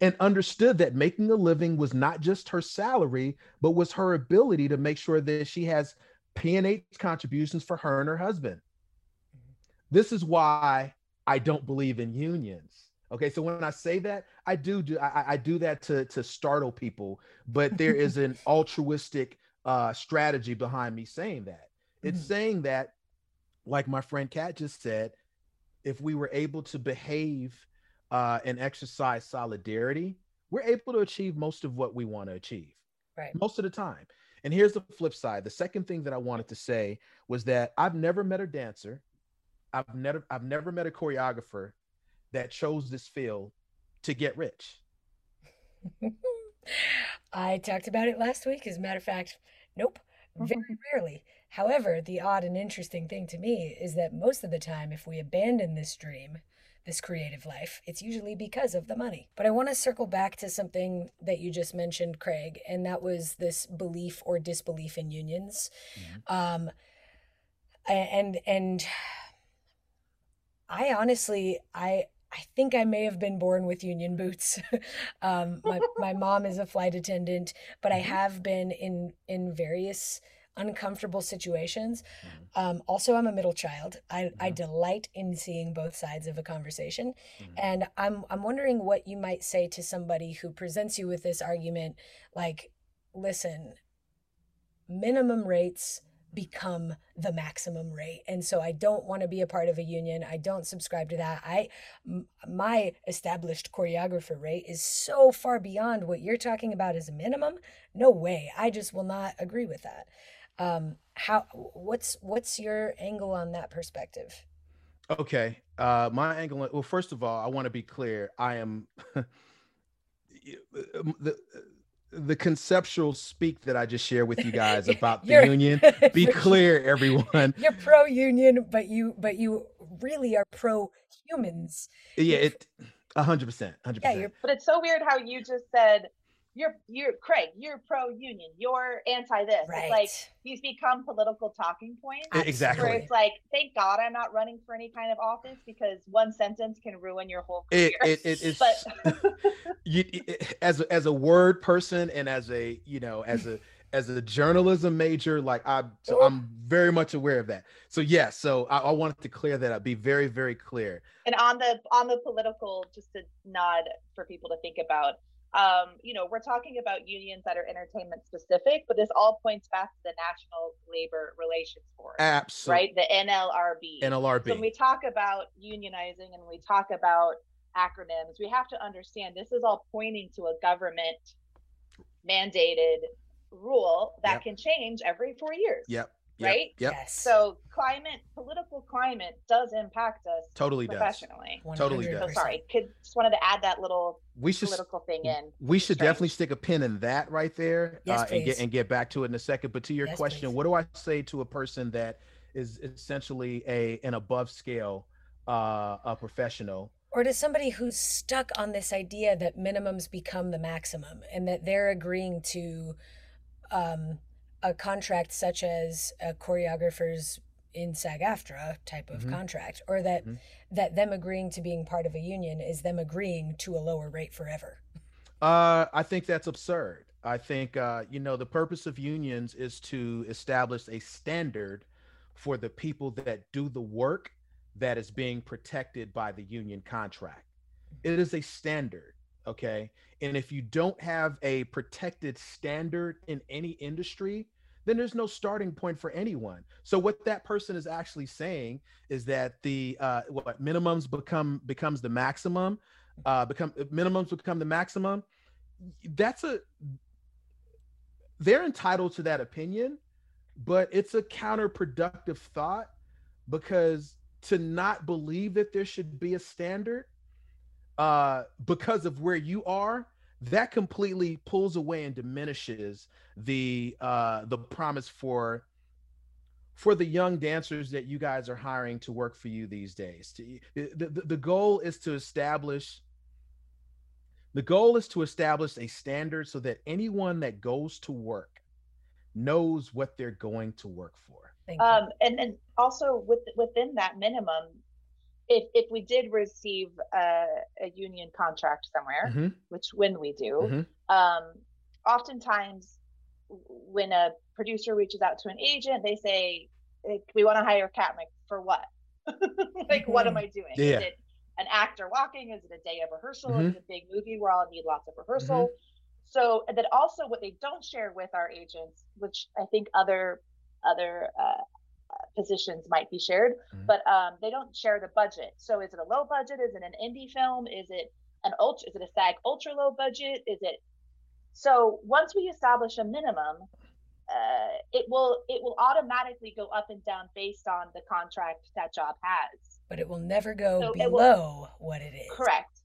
and understood that making a living was not just her salary, but was her ability to make sure that she has P&H contributions for her and her husband. This is why I don't believe in unions. Okay, so when I say that, I do do I, I do that to to startle people, but there is an altruistic uh, strategy behind me saying that. It's mm-hmm. saying that, like my friend Kat just said, if we were able to behave uh, and exercise solidarity, we're able to achieve most of what we want to achieve. Right. Most of the time. And here's the flip side. The second thing that I wanted to say was that I've never met a dancer, I've never I've never met a choreographer that chose this field to get rich. I talked about it last week. As a matter of fact, nope, mm-hmm. very rarely. However, the odd and interesting thing to me is that most of the time, if we abandon this dream, this creative life, it's usually because of the money. But I want to circle back to something that you just mentioned, Craig, and that was this belief or disbelief in unions. Mm-hmm. Um, and and I honestly I I think I may have been born with union boots. um, my my mom is a flight attendant, but I mm-hmm. have been in in various uncomfortable situations. Mm-hmm. Um, also, I'm a middle child. I, mm-hmm. I delight in seeing both sides of a conversation, mm-hmm. and I'm I'm wondering what you might say to somebody who presents you with this argument, like, listen, minimum rates become the maximum rate and so i don't want to be a part of a union i don't subscribe to that i m- my established choreographer rate is so far beyond what you're talking about as a minimum no way i just will not agree with that um how what's what's your angle on that perspective okay uh my angle well first of all i want to be clear i am the the conceptual speak that I just shared with you guys about the union. Be clear, everyone. You're pro union, but you but you really are pro humans. Yeah, it hundred percent, hundred percent. But it's so weird how you just said you're you're Craig, you're pro union, you're anti this. Right. It's like he's become political talking points. Exactly. Where it's like, thank God I'm not running for any kind of office because one sentence can ruin your whole career. It, it, it's but you eh, as a, as a word person and as a you know as a as a journalism major, like I, so I'm very much aware of that. So yes, yeah, so I, I, wanted to clear that up, be very, very clear. And on the on the political, just to nod for people to think about, um, you know, we're talking about unions that are entertainment specific, but this all points back to the National Labor Relations Board. Absolutely. Right? The NLRB. NLRB. So when we talk about unionizing and we talk about acronyms, we have to understand this is all pointing to a government mandated rule that yep. can change every four years. Yep right? Yep. Yes. So climate, political climate does impact us totally professionally. Does. Totally does. So sorry, could just wanted to add that little we should, political thing in. We should definitely stick a pin in that right there yes, uh, and get and get back to it in a second. But to your yes, question, please. what do I say to a person that is essentially a an above scale uh, a professional? Or to somebody who's stuck on this idea that minimums become the maximum and that they're agreeing to um, a contract such as a choreographer's in SAG-AFTRA type of mm-hmm. contract, or that mm-hmm. that them agreeing to being part of a union is them agreeing to a lower rate forever. Uh, I think that's absurd. I think uh, you know the purpose of unions is to establish a standard for the people that do the work that is being protected by the union contract. It is a standard, okay? And if you don't have a protected standard in any industry, then there's no starting point for anyone. So what that person is actually saying is that the uh, what minimums become becomes the maximum, uh, become minimums become the maximum. That's a they're entitled to that opinion, but it's a counterproductive thought because to not believe that there should be a standard uh, because of where you are, that completely pulls away and diminishes the uh, the promise for for the young dancers that you guys are hiring to work for you these days. The, the, the goal is to establish the goal is to establish a standard so that anyone that goes to work knows what they're going to work for. Um, and then also with, within that minimum, if if we did receive a, a union contract somewhere, mm-hmm. which when we do, mm-hmm. um, oftentimes when a producer reaches out to an agent, they say, "We want to hire Katnick for what? like, mm-hmm. what am mm-hmm. I doing? Yeah. Is it an actor walking? Is it a day of rehearsal? Is it a big movie where I'll need lots of rehearsal?" Mm-hmm. So then also what they don't share with our agents, which I think other other uh, positions might be shared, mm-hmm. but um, they don't share the budget. So is it a low budget? Is it an indie film? Is it an ultra? Is it a SAG ultra low budget? Is it? So once we establish a minimum, uh, it will it will automatically go up and down based on the contract that job has. But it will never go so below will, what it is. Correct.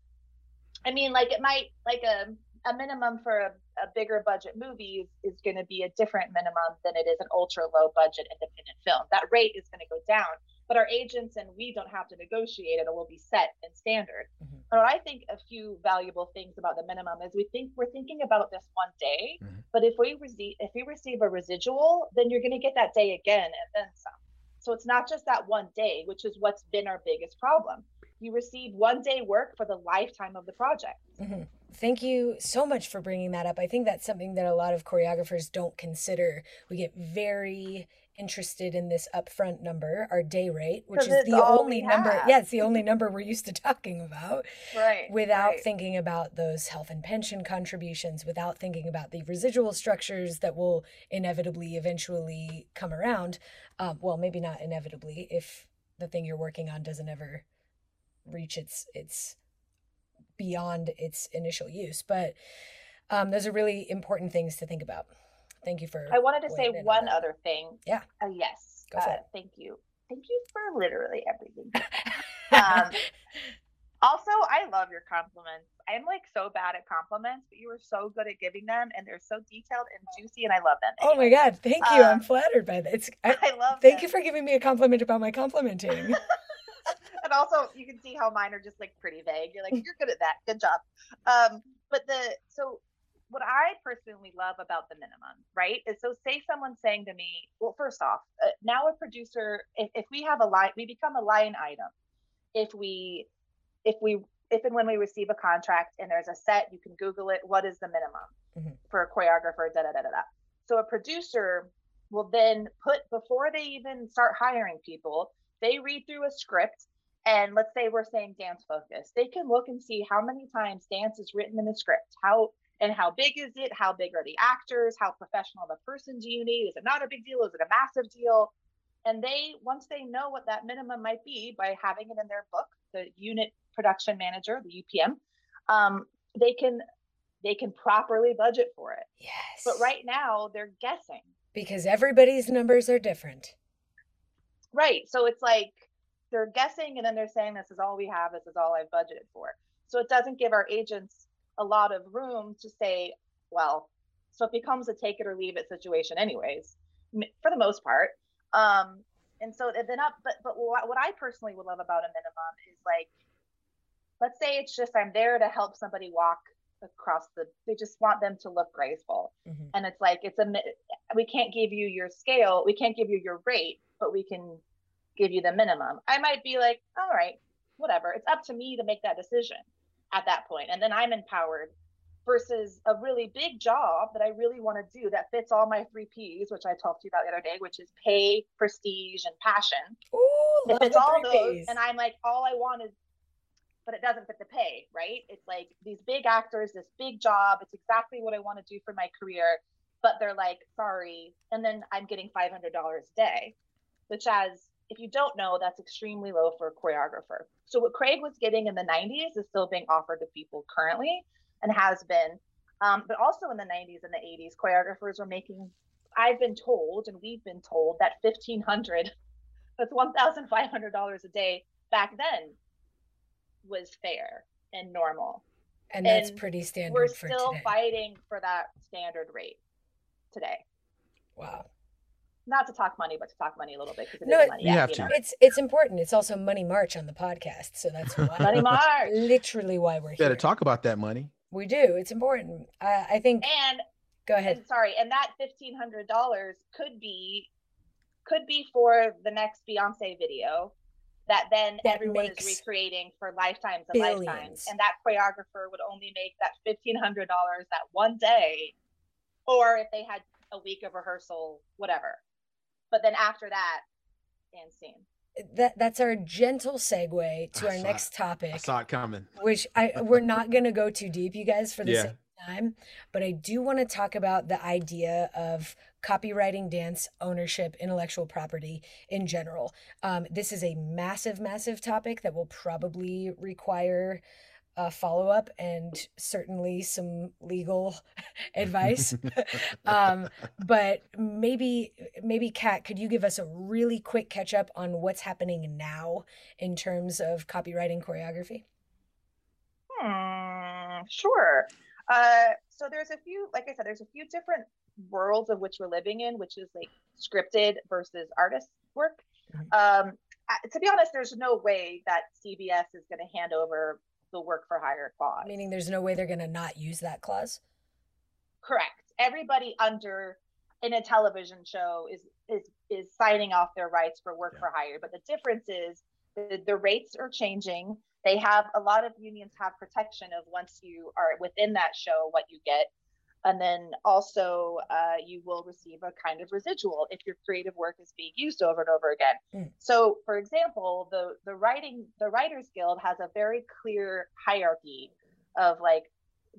I mean, like it might like a a minimum for a, a bigger budget movie is, is going to be a different minimum than it is an ultra low budget independent film. That rate is going to go down, but our agents and we don't have to negotiate it; it will be set in standard. Mm-hmm. But I think a few valuable things about the minimum is we think we're thinking about this one day, mm-hmm. but if we receive if we receive a residual, then you're going to get that day again and then some. So it's not just that one day, which is what's been our biggest problem. You receive one day work for the lifetime of the project. Mm-hmm. Thank you so much for bringing that up. I think that's something that a lot of choreographers don't consider. We get very interested in this upfront number, our day rate, which is the only number. Have. Yeah, it's the only number we're used to talking about. Right. Without right. thinking about those health and pension contributions, without thinking about the residual structures that will inevitably eventually come around. Um, well, maybe not inevitably if the thing you're working on doesn't ever reach its its beyond its initial use. But um, those are really important things to think about. Thank you for. I wanted to say one on other thing. Yeah. Uh, yes. Go for uh, it. Thank you. Thank you for literally everything. um, also, I love your compliments. I'm like so bad at compliments, but you are so good at giving them, and they're so detailed and juicy, and I love them. Anyway. Oh my god, thank you. Um, I'm flattered by that. It's I, I love. Thank them. you for giving me a compliment about my complimenting. and also, you can see how mine are just like pretty vague. You're like, you're good at that. Good job. Um, but the so what I personally love about the minimum, right, is so say someone's saying to me, well, first off, uh, now a producer, if, if we have a line, we become a line item. If we, if we, if and when we receive a contract and there's a set, you can Google it. What is the minimum mm-hmm. for a choreographer? Da da da da da. So a producer will then put before they even start hiring people, they read through a script and let's say we're saying dance focus they can look and see how many times dance is written in the script how and how big is it? How big are the actors? How professional of a person do you need? Is it not a big deal? Is it a massive deal? And they, once they know what that minimum might be by having it in their book, the unit production manager, the UPM, um, they can they can properly budget for it. Yes. But right now they're guessing because everybody's numbers are different. Right. So it's like they're guessing and then they're saying this is all we have, this is all I've budgeted for. So it doesn't give our agents a lot of room to say, well, so it becomes a take it or leave it situation, anyways, for the most part. Um, and so then up, but but what, what I personally would love about a minimum is like, let's say it's just I'm there to help somebody walk across the. They just want them to look graceful, mm-hmm. and it's like it's a we can't give you your scale, we can't give you your rate, but we can give you the minimum. I might be like, all right, whatever. It's up to me to make that decision at that point. and then i'm empowered versus a really big job that i really want to do that fits all my three p's which i talked to you about the other day which is pay prestige and passion Ooh, it fits all those P's. and i'm like all i want is but it doesn't fit the pay right it's like these big actors this big job it's exactly what i want to do for my career but they're like sorry and then i'm getting $500 a day which as if you don't know, that's extremely low for a choreographer. So what Craig was getting in the 90s is still being offered to people currently and has been. Um, but also in the 90s and the 80s, choreographers were making, I've been told, and we've been told that 1500 that's $1,500 a day back then was fair and normal. And that's and pretty standard. We're still today. fighting for that standard rate today. Wow not to talk money, but to talk money a little bit because no, money. You yeah, have you to. It's it's important. It's also money march on the podcast, so that's why money march. Literally why we're here. Better talk about that money. We do. It's important. I, I think. And go ahead. And sorry, and that fifteen hundred dollars could be could be for the next Beyonce video that then that everyone is recreating for lifetimes and billions. lifetimes, and that choreographer would only make that fifteen hundred dollars that one day, or if they had a week of rehearsal, whatever but then after that, and scene. That that's our gentle segue to I our next it. topic. I saw it coming. Which I we're not gonna go too deep, you guys, for the yeah. same time. But I do want to talk about the idea of copyrighting dance ownership intellectual property in general um, this is a massive massive topic that will probably require uh, follow up and certainly some legal advice. um, but maybe, maybe Kat, could you give us a really quick catch up on what's happening now in terms of copyrighting choreography? Hmm, sure. Uh, so there's a few, like I said, there's a few different worlds of which we're living in, which is like scripted versus artist work. Mm-hmm. Um, to be honest, there's no way that CBS is going to hand over the work for hire clause. Meaning there's no way they're going to not use that clause? Correct. Everybody under in a television show is is is signing off their rights for work yeah. for hire. But the difference is the, the rates are changing. They have a lot of unions have protection of once you are within that show, what you get. And then also, uh, you will receive a kind of residual if your creative work is being used over and over again. Mm. So, for example, the the writing the Writers Guild has a very clear hierarchy of like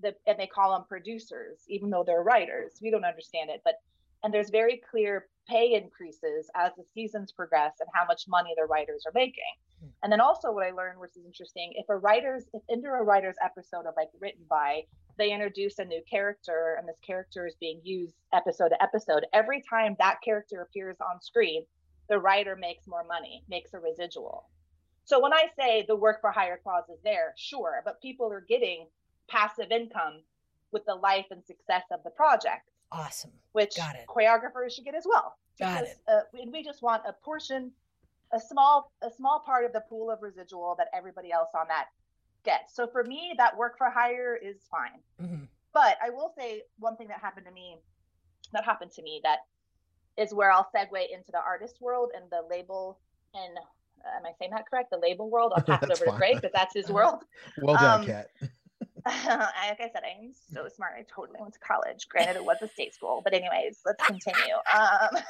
the and they call them producers, even though they're writers. We don't understand it, but and there's very clear pay increases as the seasons progress and how much money the writers are making. Hmm. And then also what I learned, which is interesting, if a writer's if into a writer's episode of like written by, they introduce a new character and this character is being used episode to episode. Every time that character appears on screen, the writer makes more money, makes a residual. So when I say the work for hire clause is there, sure, but people are getting passive income with the life and success of the project. Awesome. Which Got it. choreographers should get as well. Got because, it. Uh, and we just want a portion, a small, a small part of the pool of residual that everybody else on that gets. So for me, that work for hire is fine. Mm-hmm. But I will say one thing that happened to me, that happened to me that is where I'll segue into the artist world and the label and uh, am I saying that correct? The label world. I'll pass it over fine. to Craig, but that's his world. well done, um, Kat. like I said, I'm so smart. I totally went to college. Granted, it was a state school, but anyways, let's continue. Um,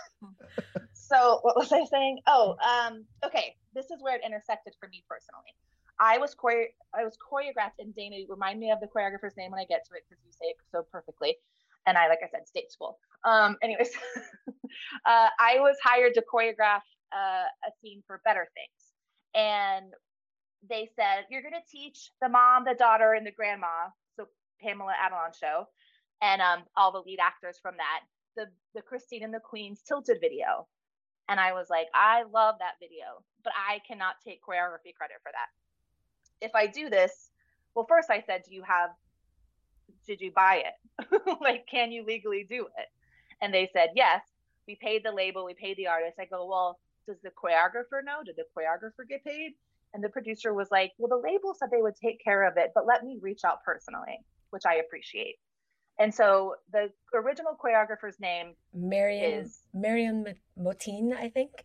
so what was I saying? Oh, um, okay. This is where it intersected for me personally. I was chore- I was choreographed, and Dana, remind me of the choreographer's name when I get to it because you say it so perfectly. And I, like I said, state school. Um, anyways, uh, I was hired to choreograph uh, a scene for Better Things, and they said you're going to teach the mom, the daughter, and the grandma. So Pamela Adlon show, and um, all the lead actors from that. The the Christine and the Queens tilted video, and I was like, I love that video, but I cannot take choreography credit for that. If I do this, well, first I said, do you have? Did you buy it? like, can you legally do it? And they said yes. We paid the label, we paid the artist. I go, well, does the choreographer know? Did the choreographer get paid? And the producer was like, well, the label said they would take care of it, but let me reach out personally, which I appreciate. And so the original choreographer's name Marion is Marion Motin, I think,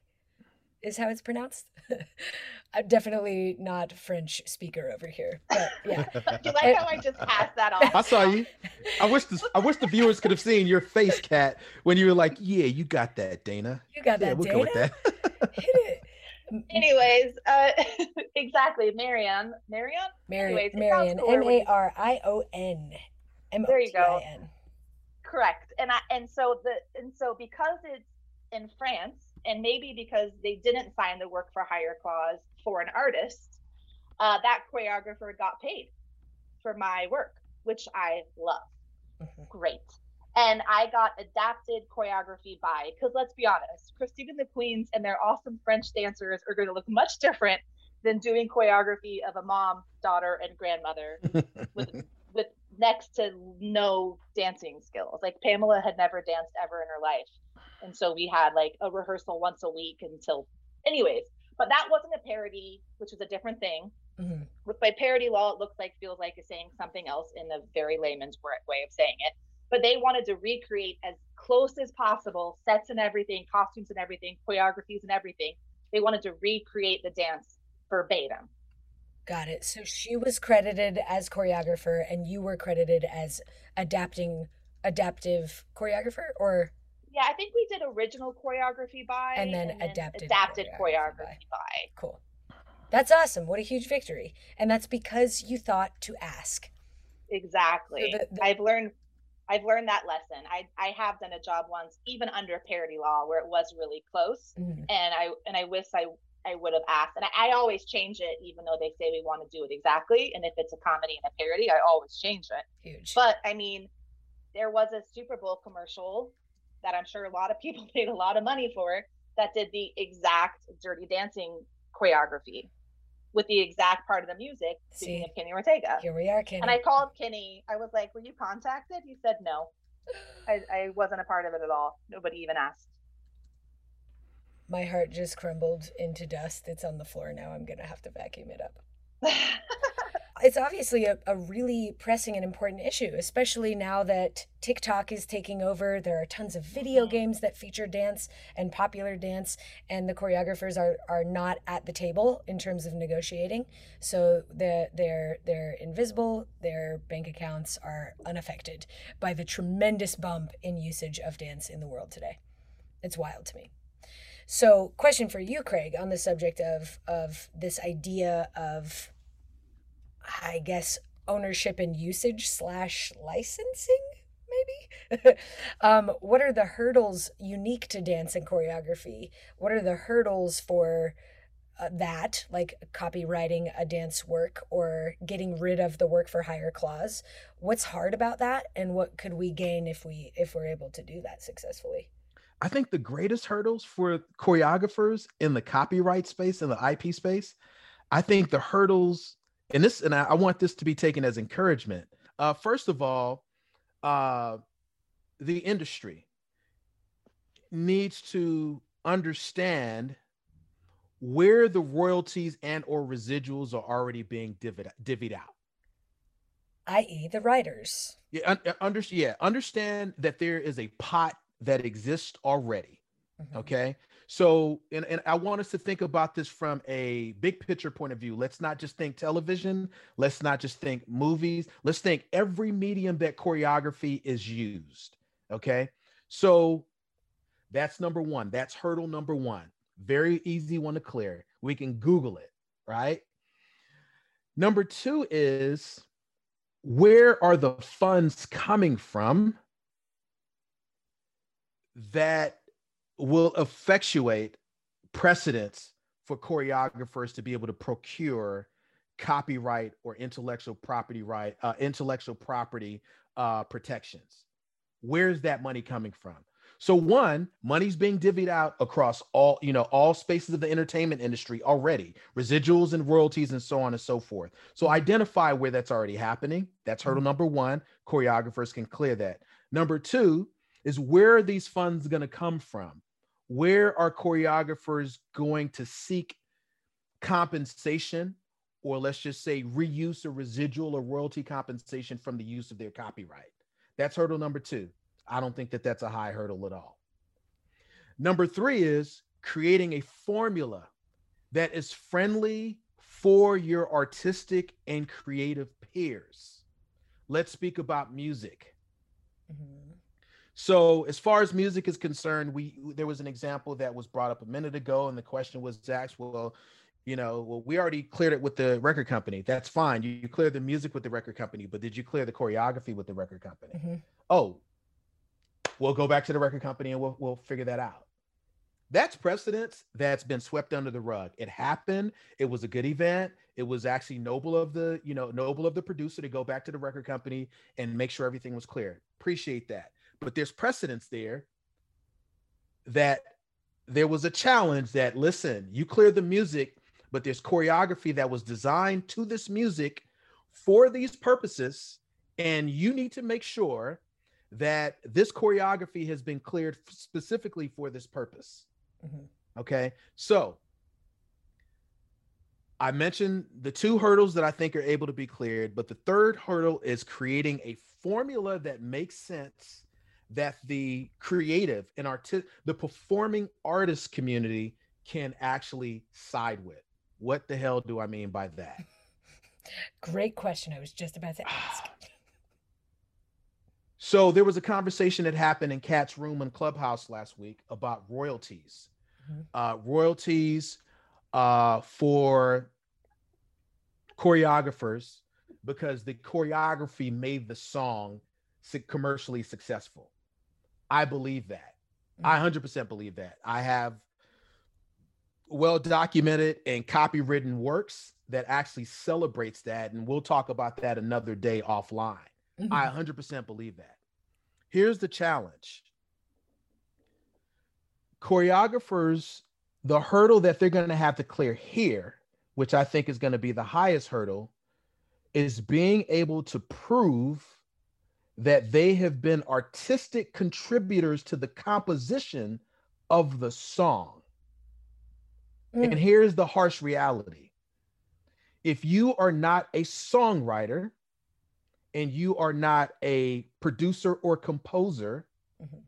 is how it's pronounced. I'm definitely not French speaker over here, but yeah. you like how I just passed that off? I saw you. I wish the I wish the viewers could have seen your face, Kat, when you were like, "Yeah, you got that, Dana. You got that, yeah, we'll Dana. Go with that. Hit it. Anyways, uh, exactly, Marion. Marion. Marion. Marion. M A R I O N. M O T I N. Correct, and I and so the and so because it's in France, and maybe because they didn't sign the work for hire clause for an artist, uh, that choreographer got paid for my work, which I love. Mm-hmm. Great and I got adapted choreography by because let's be honest, Christine and the Queens and their awesome French dancers are going to look much different than doing choreography of a mom, daughter, and grandmother with with next to no dancing skills. Like Pamela had never danced ever in her life, and so we had like a rehearsal once a week until, anyways. But that wasn't a parody, which was a different thing. Mm-hmm. With by parody law, it looks like feels like is saying something else in a very layman's way of saying it but they wanted to recreate as close as possible sets and everything, costumes and everything, choreographies and everything. They wanted to recreate the dance verbatim. Got it. So she was credited as choreographer and you were credited as adapting adaptive choreographer or yeah, I think we did original choreography by and then, and then adapted adapted choreography, choreography by. by. Cool. That's awesome. What a huge victory. And that's because you thought to ask. Exactly. So the, the, I've learned I've learned that lesson. I I have done a job once, even under parody law, where it was really close, mm-hmm. and I and I wish I I would have asked. And I, I, always change it, even though they say we want to do it exactly. And if it's a comedy and a parody, I always change it. Huge. But I mean, there was a Super Bowl commercial that I'm sure a lot of people paid a lot of money for that did the exact Dirty Dancing choreography with the exact part of the music. Speaking of Kenny Ortega. Here we are, Kenny. And I called Kenny. I was like, "Were you contacted?" He said, "No, I, I wasn't a part of it at all. Nobody even asked." My heart just crumbled into dust. It's on the floor now. I'm gonna have to vacuum it up. it's obviously a, a really pressing and important issue, especially now that TikTok is taking over. There are tons of video mm-hmm. games that feature dance and popular dance, and the choreographers are, are not at the table in terms of negotiating. So they're, they're, they're invisible, their bank accounts are unaffected by the tremendous bump in usage of dance in the world today. It's wild to me. So, question for you, Craig, on the subject of of this idea of I guess, ownership and usage slash licensing, maybe? um, what are the hurdles unique to dance and choreography? What are the hurdles for uh, that, like copyrighting a dance work or getting rid of the work for hire clause? What's hard about that, and what could we gain if we if we're able to do that successfully? I think the greatest hurdles for choreographers in the copyright space, in the IP space, I think the hurdles and this and I, I want this to be taken as encouragement. Uh, first of all, uh, the industry needs to understand where the royalties and or residuals are already being divvied, divvied out i.e. the writers yeah un- uh, under, yeah understand that there is a pot that exists already mm-hmm. okay so, and, and I want us to think about this from a big picture point of view. Let's not just think television. Let's not just think movies. Let's think every medium that choreography is used. Okay. So that's number one. That's hurdle number one. Very easy one to clear. We can Google it, right? Number two is where are the funds coming from that will effectuate precedents for choreographers to be able to procure copyright or intellectual property right uh, intellectual property uh, protections. Where's that money coming from? So one money's being divvied out across all you know all spaces of the entertainment industry already residuals and royalties and so on and so forth. So identify where that's already happening. That's hurdle mm-hmm. number one. Choreographers can clear that. Number two is where are these funds going to come from where are choreographers going to seek compensation or let's just say reuse or residual or royalty compensation from the use of their copyright? That's hurdle number two. I don't think that that's a high hurdle at all. Number three is creating a formula that is friendly for your artistic and creative peers. Let's speak about music. Mm-hmm. So as far as music is concerned, we there was an example that was brought up a minute ago, and the question was asked, well, you know, well, we already cleared it with the record company. That's fine. You, you cleared the music with the record company, but did you clear the choreography with the record company? Mm-hmm. Oh, we'll go back to the record company and we'll we'll figure that out. That's precedence that's been swept under the rug. It happened. It was a good event. It was actually noble of the, you know, noble of the producer to go back to the record company and make sure everything was clear. Appreciate that but there's precedence there that there was a challenge that listen, you clear the music, but there's choreography that was designed to this music for these purposes, and you need to make sure that this choreography has been cleared specifically for this purpose. Mm-hmm. Okay, so I mentioned the two hurdles that I think are able to be cleared, but the third hurdle is creating a formula that makes sense that the creative and artist the performing artist community can actually side with. What the hell do i mean by that? Great question. I was just about to ask. So there was a conversation that happened in Kat's room and clubhouse last week about royalties. Mm-hmm. uh, royalties uh, for choreographers because the choreography made the song commercially successful I believe that. I 100% mm-hmm. believe that. I have well documented and copywritten works that actually celebrates that and we'll talk about that another day offline. Mm-hmm. I 100% believe that. Here's the challenge. Choreographers the hurdle that they're going to have to clear here, which I think is going to be the highest hurdle, is being able to prove that they have been artistic contributors to the composition of the song. Mm. And here's the harsh reality if you are not a songwriter and you are not a producer or composer, mm-hmm.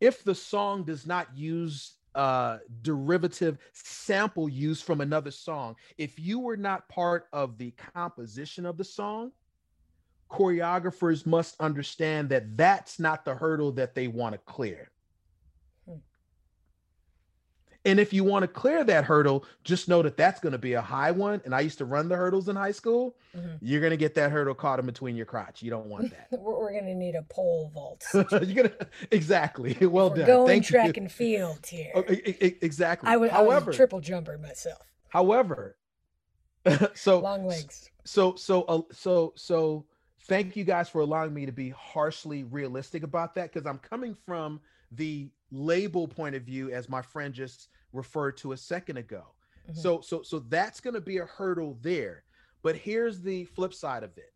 if the song does not use uh, derivative sample use from another song, if you were not part of the composition of the song, choreographers must understand that that's not the hurdle that they want to clear. And if you want to clear that hurdle, just know that that's going to be a high one. And I used to run the hurdles in high school. Mm-hmm. You're going to get that hurdle caught in between your crotch. You don't want that. we're, we're going to need a pole vault. You're to exactly. Well we're done. Going Thank track you. and field here. Oh, exactly. I was, However, I was triple jumper myself. However, so long legs. So so uh, so so thank you guys for allowing me to be harshly realistic about that because I'm coming from the label point of view as my friend just referred to a second ago. Mm-hmm. So so so that's going to be a hurdle there. But here's the flip side of it.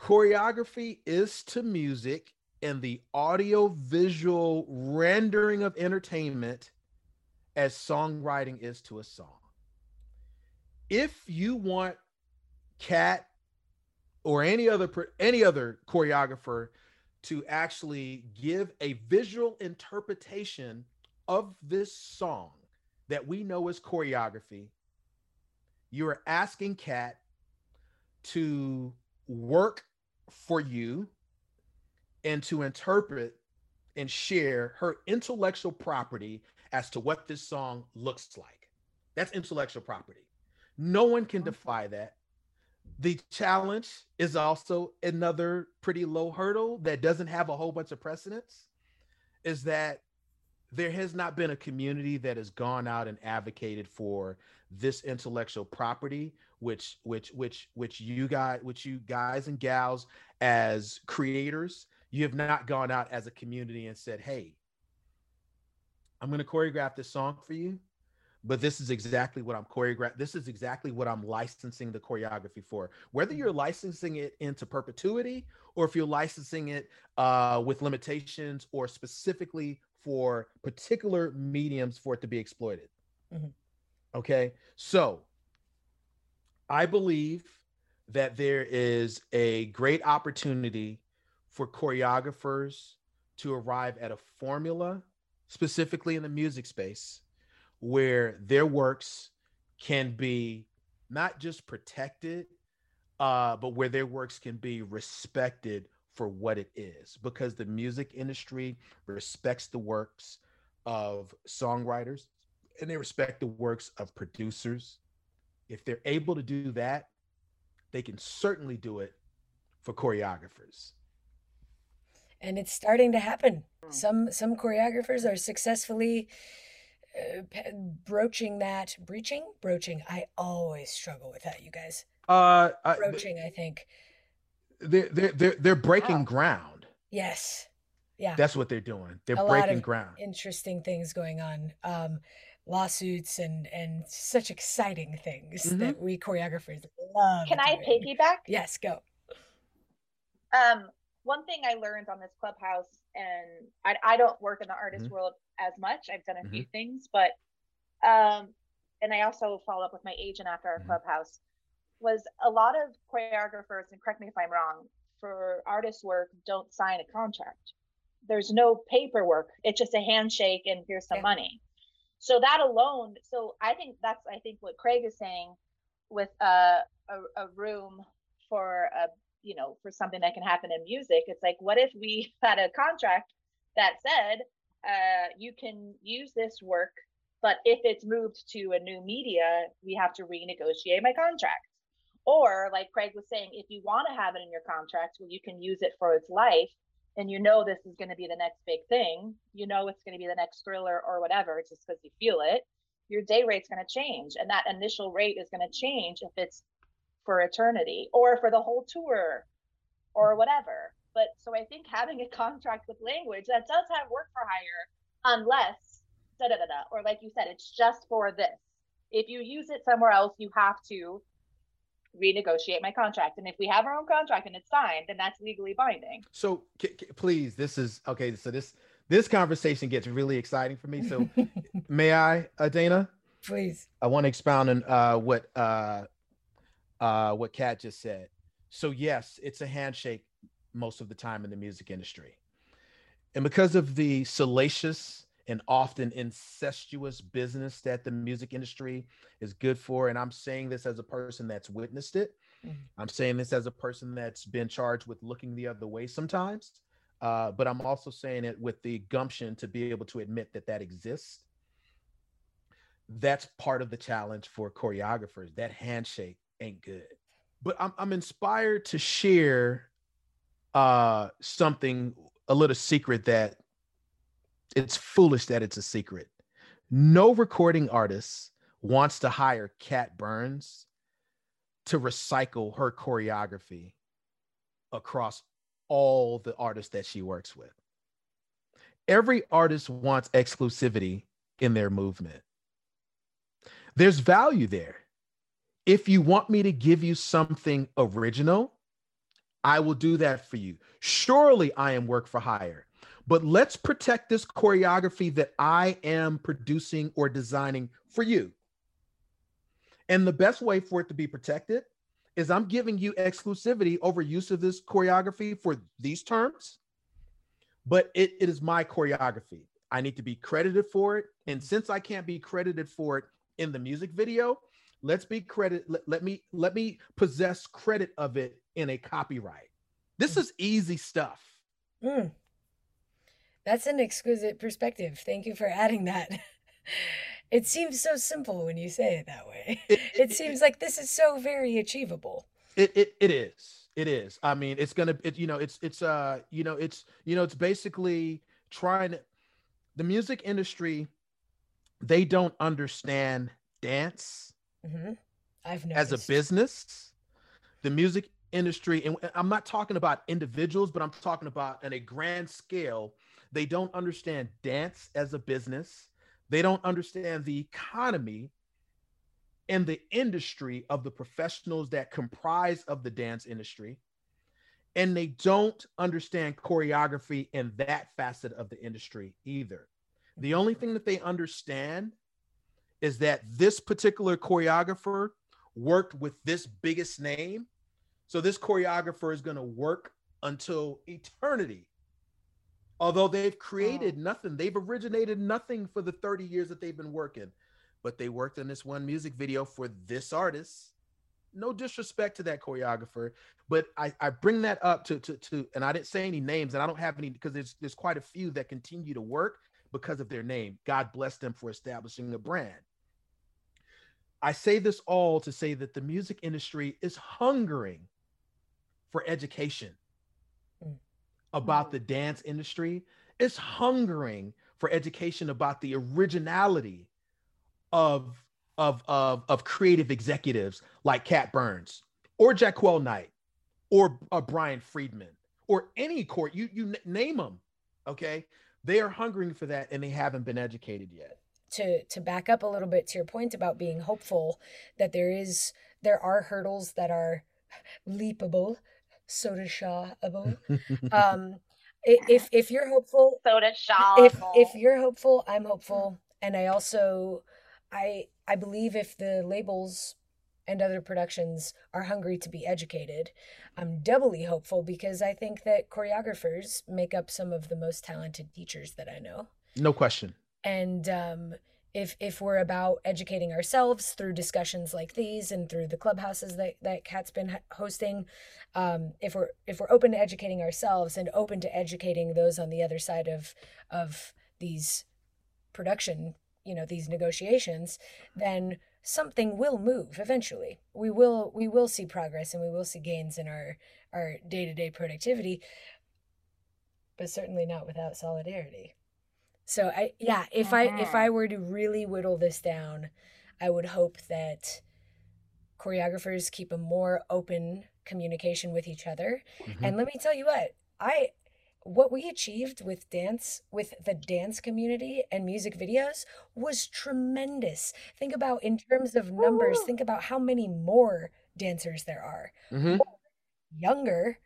Choreography is to music and the audio visual rendering of entertainment as songwriting is to a song. If you want Kat or any other any other choreographer to actually give a visual interpretation of this song that we know as choreography, you are asking Kat to work for you and to interpret and share her intellectual property as to what this song looks like. That's intellectual property. No one can defy that. The challenge is also another pretty low hurdle that doesn't have a whole bunch of precedents is that there has not been a community that has gone out and advocated for this intellectual property which which which which you guys which you guys and gals as creators you have not gone out as a community and said hey i'm going to choreograph this song for you but this is exactly what i'm choreograph this is exactly what i'm licensing the choreography for whether you're licensing it into perpetuity or if you're licensing it uh, with limitations or specifically for particular mediums for it to be exploited. Mm-hmm. Okay. So I believe that there is a great opportunity for choreographers to arrive at a formula, specifically in the music space, where their works can be not just protected, uh, but where their works can be respected for what it is because the music industry respects the works of songwriters and they respect the works of producers. If they're able to do that, they can certainly do it for choreographers. And it's starting to happen. Some some choreographers are successfully uh, broaching that breaching broaching. I always struggle with that, you guys. Uh, broaching, I, I think they're they're they're, they're breaking wow. ground. Yes. Yeah. That's what they're doing. They're a breaking ground. Interesting things going on. Um, lawsuits and and such exciting things mm-hmm. that we choreographers love. Can I piggyback? Yes, go. Um, one thing I learned on this clubhouse, and I, I don't work in the artist mm-hmm. world as much. I've done a mm-hmm. few things, but um, and I also follow up with my agent after our mm-hmm. clubhouse was a lot of choreographers, and correct me if I'm wrong, for artist work don't sign a contract. There's no paperwork. It's just a handshake and here's some yeah. money. So that alone, so I think that's I think what Craig is saying with a, a, a room for a you know for something that can happen in music. It's like what if we had a contract that said uh, you can use this work, but if it's moved to a new media, we have to renegotiate my contract. Or, like Craig was saying, if you want to have it in your contract where you can use it for its life, and you know this is going to be the next big thing, you know it's going to be the next thriller or whatever, just because you feel it, your day rate's going to change. And that initial rate is going to change if it's for eternity or for the whole tour or whatever. But so I think having a contract with language that does have work for hire, unless da da da da, or like you said, it's just for this. If you use it somewhere else, you have to renegotiate my contract. And if we have our own contract and it's signed, then that's legally binding. So c- c- please, this is okay. So this this conversation gets really exciting for me. So may I, uh, Dana? Please. I want to expound on uh, what uh, uh, what Kat just said. So yes, it's a handshake most of the time in the music industry. And because of the salacious and often incestuous business that the music industry is good for, and I'm saying this as a person that's witnessed it, mm-hmm. I'm saying this as a person that's been charged with looking the other way sometimes, uh, but I'm also saying it with the gumption to be able to admit that that exists. That's part of the challenge for choreographers. That handshake ain't good. But I'm, I'm inspired to share uh, something, a little secret that it's foolish that it's a secret. No recording artist wants to hire Kat Burns to recycle her choreography across all the artists that she works with. Every artist wants exclusivity in their movement. There's value there. If you want me to give you something original, I will do that for you. Surely I am work for hire. But let's protect this choreography that I am producing or designing for you. And the best way for it to be protected is I'm giving you exclusivity over use of this choreography for these terms, but it, it is my choreography. I need to be credited for it. And since I can't be credited for it in the music video, let's be credit let, let me let me possess credit of it in a copyright. This mm. is easy stuff. Mm. that's an exquisite perspective. Thank you for adding that. It seems so simple when you say it that way. It, it, it seems it, like this is so very achievable. It, it it is. It is. I mean it's gonna it you know it's it's uh you know it's you know it's basically trying to the music industry they don't understand dance Mm-hmm. I've noticed. as a business, the music industry, and I'm not talking about individuals, but I'm talking about on a grand scale. They don't understand dance as a business. They don't understand the economy and the industry of the professionals that comprise of the dance industry and they don't understand choreography in that facet of the industry either the only thing that they understand is that this particular choreographer worked with this biggest name. So this choreographer is going to work until eternity. Although they've created oh. nothing, they've originated nothing for the 30 years that they've been working, but they worked on this one music video for this artist. No disrespect to that choreographer, but I, I bring that up to, to to and I didn't say any names, and I don't have any because there's there's quite a few that continue to work because of their name. God bless them for establishing a brand. I say this all to say that the music industry is hungering for education mm. about mm. the dance industry. It's hungering for education about the originality of of of, of creative executives like Kat Burns or Jaquel Knight or uh, Brian Friedman or any court you you name them. Okay, they are hungering for that and they haven't been educated yet to to back up a little bit to your point about being hopeful that there is there are hurdles that are leapable soda shawable um if if you're hopeful soda shaw if if you're hopeful i'm hopeful and i also i i believe if the labels and other productions are hungry to be educated. I'm doubly hopeful because I think that choreographers make up some of the most talented teachers that I know. No question and um, if if we're about educating ourselves through discussions like these and through the clubhouses that that Kat's been hosting, um, if we're if we're open to educating ourselves and open to educating those on the other side of of these production, you know, these negotiations, then something will move eventually. We will we will see progress and we will see gains in our our day to day productivity, but certainly not without solidarity. So I yeah, if I if I were to really whittle this down, I would hope that choreographers keep a more open communication with each other. Mm-hmm. And let me tell you what, I what we achieved with dance with the dance community and music videos was tremendous. Think about in terms of numbers, think about how many more dancers there are. Mm-hmm. Younger,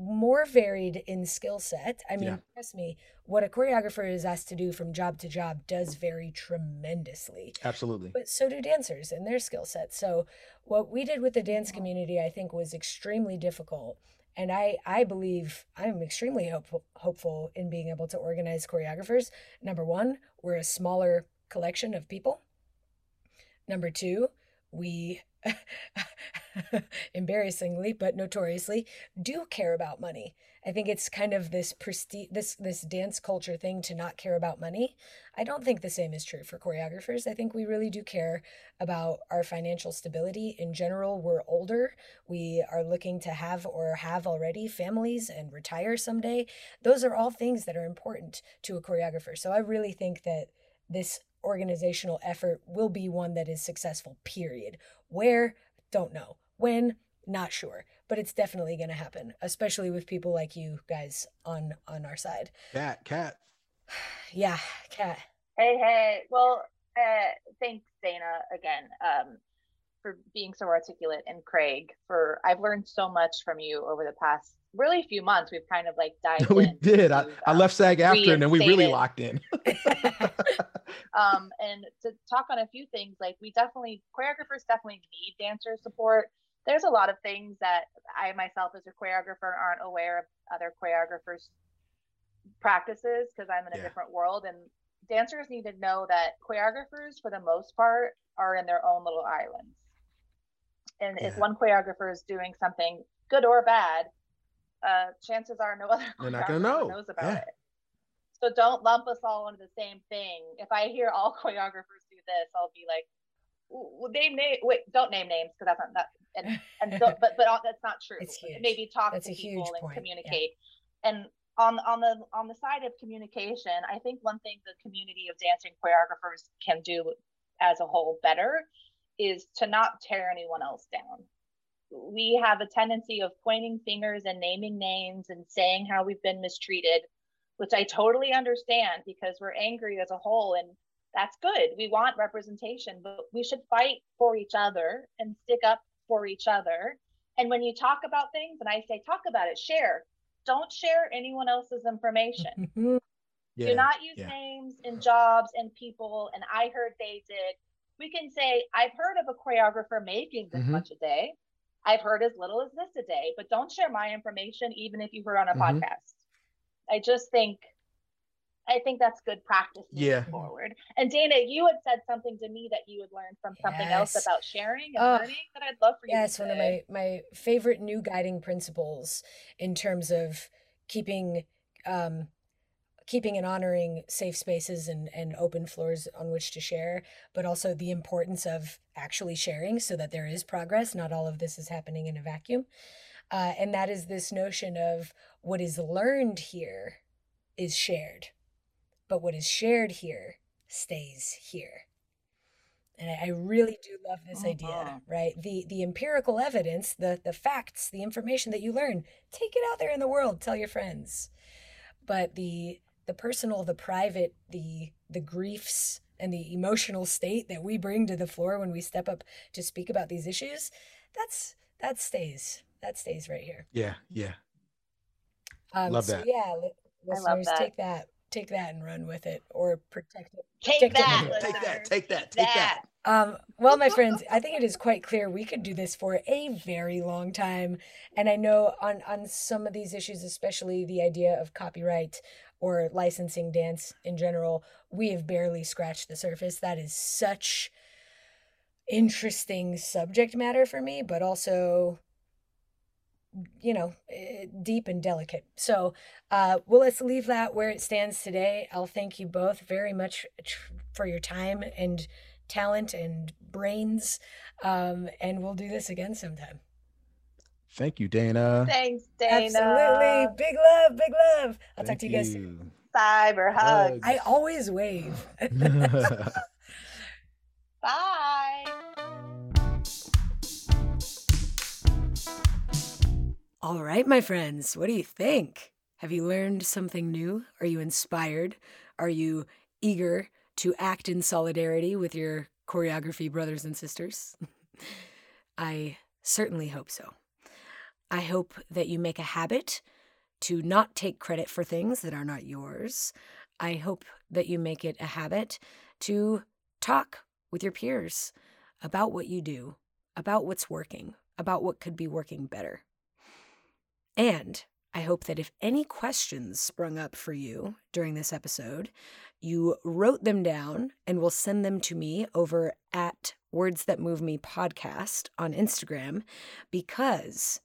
more varied in skill set. I mean, Yeah. trust me, what a choreographer is asked to do from job to job does vary tremendously. Absolutely. But so do dancers and their skill set. So what we did with the dance community, I think, was extremely difficult. And I, I believe I'm extremely hopeful, hopeful in being able to organize choreographers. Number one, we're a smaller collection of people. Number two, we embarrassingly but notoriously do care about money. I think it's kind of this prestige this this dance culture thing to not care about money. I don't think the same is true for choreographers. I think we really do care about our financial stability. In general, we're older. We are looking to have or have already families and retire someday. Those are all things that are important to a choreographer. So I really think that this organizational effort will be one that is successful, period. Where? Don't know. When? Not sure. But it's definitely going to happen, especially with people like you guys on on our side. Kat, Kat. Yeah, Kat. Hey, hey. Well, uh, thanks, Dana, again, um, for being so articulate, and Craig for I've learned so much from you over the past really a few months. We've kind of like dived. we in did. I, I left SAG-AFTRA, and then we really locked in. um, and to talk on a few things, like we definitely choreographers definitely need dancer support. There's a lot of things that I myself as a choreographer aren't aware of other choreographers' practices because I'm in a Yeah. different world. And dancers need to know that choreographers, for the most part, are in their own little islands. And if one choreographer is doing something good or bad, uh, chances are no other They're not gonna choreographer know. knows about Yeah. it. So don't lump us all into the same thing. If I hear all choreographers do this, I'll be like, "Ooh, name name. Wait, don't name names because that's not that. And and so, but but all, that's not true. It's huge. Maybe talk That's to people and point, yeah. communicate. And on on the on the side of communication, I think one thing the community of dancing choreographers can do as a whole better is to not tear anyone else down. We have a tendency of pointing fingers and naming names and saying how we've been mistreated, which I totally understand because we're angry as a whole and that's good. We want representation, but we should fight for each other and stick up for each other. And when you talk about things, and I say talk about it, share. Don't share anyone else's information. Yeah. Do not use yeah. names and jobs and people. And I heard they did. We can say, I've heard of a choreographer making this Mhm. much a day. I've heard as little as this a day, but don't share my information, even if you heard on a Mhm. podcast. I just think, I think that's good practice moving Yeah. forward. And Dana, you had said something to me that you had learned from something else about sharing and Oh, learning that I'd love for you Yeah, to it's one of my my favorite new guiding principles in terms of keeping um keeping and honoring safe spaces and and open floors on which to share, but also the importance of actually sharing so that there is progress. Not all of this is happening in a vacuum. Uh, and that is this notion of what is learned here is shared, but what is shared here stays here. And I, I really do love this idea, Mhm. right? The the empirical evidence, the the facts, the information that you learn, take it out there in the world, tell your friends. But the the personal, the private, the the griefs and the emotional state that we bring to the floor when we step up to speak about these issues, that's that stays. That stays right here. Yeah. Yeah. Um, Love so that. yeah, li- I love listeners, that. take that, take that and run with it, or protect it. Take Take that, that. Take that, take that, take that. Um, well, my friends, I think it is quite clear we could do this for a very long time. And I know on, on some of these issues, especially the idea of copyright or licensing dance in general, we have barely scratched the surface. That is such interesting subject matter for me, but also you know, eh, deep and delicate. So, uh, well, let's leave that where it stands today. I'll thank you both very much for your time and talent and brains. Um, and we'll do this again sometime. Thank you, Dana. Thanks, Dana. Absolutely. Big love, big love. I'll talk to you guys soon. you. Cyber hugs. I always wave. Bye. All right, my friends, what do you think? Have you learned something new? Are you inspired? Are you eager to act in solidarity with your choreography brothers and sisters? I certainly hope so. I hope that you make a habit to not take credit for things that are not yours. I hope that you make it a habit to talk with your peers about what you do, about what's working, about what could be working better. And I hope that if any questions sprung up for you during this episode, you wrote them down and will send them to me over at Words That Move Me podcast on Instagram because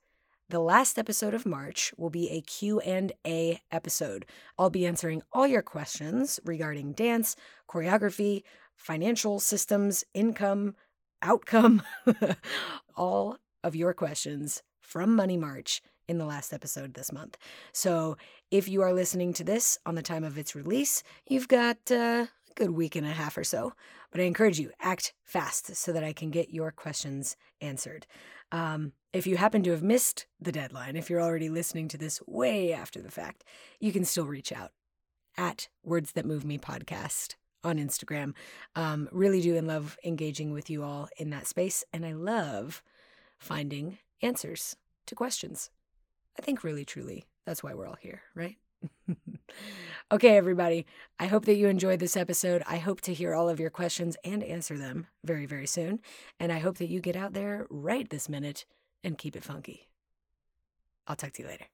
the last episode of March will be a Q&A episode. I'll be answering all your questions regarding dance, choreography, financial systems, income, outcome, all of your questions from Money March in the last episode this month. So if you are listening to this on the time of its release, you've got uh, a good week and a half or so. But I encourage you, act fast so that I can get your questions answered. Um, if you happen to have missed the deadline, if you're already listening to this way after the fact, you can still reach out at Words That Move Me podcast on Instagram. Um, really do and love engaging with you all in that space. And I love finding answers to questions. I think really, truly, that's why we're all here, right? okay, everybody. I hope that you enjoyed this episode. I hope to hear all of your questions and answer them very, very soon. And I hope that you get out there right this minute and keep it funky. I'll talk to you later.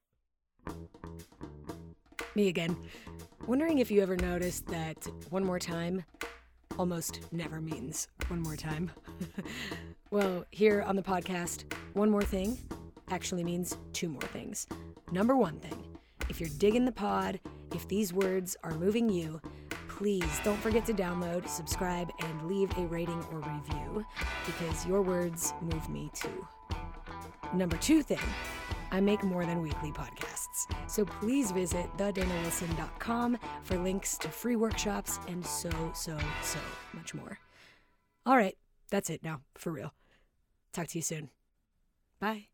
Me again. Wondering if you ever noticed that one more time almost never means one more time. well, here on the podcast, one more thing actually means two more things. Number one thing, if you're digging the pod, if these words are moving you, please don't forget to download, subscribe, and leave a rating or review because your words move me too. Number two thing, I make more than weekly podcasts. So please visit thedanawilson.com for links to free workshops and so, so, so much more. All right, that's it now, for real. Talk to you soon. Bye.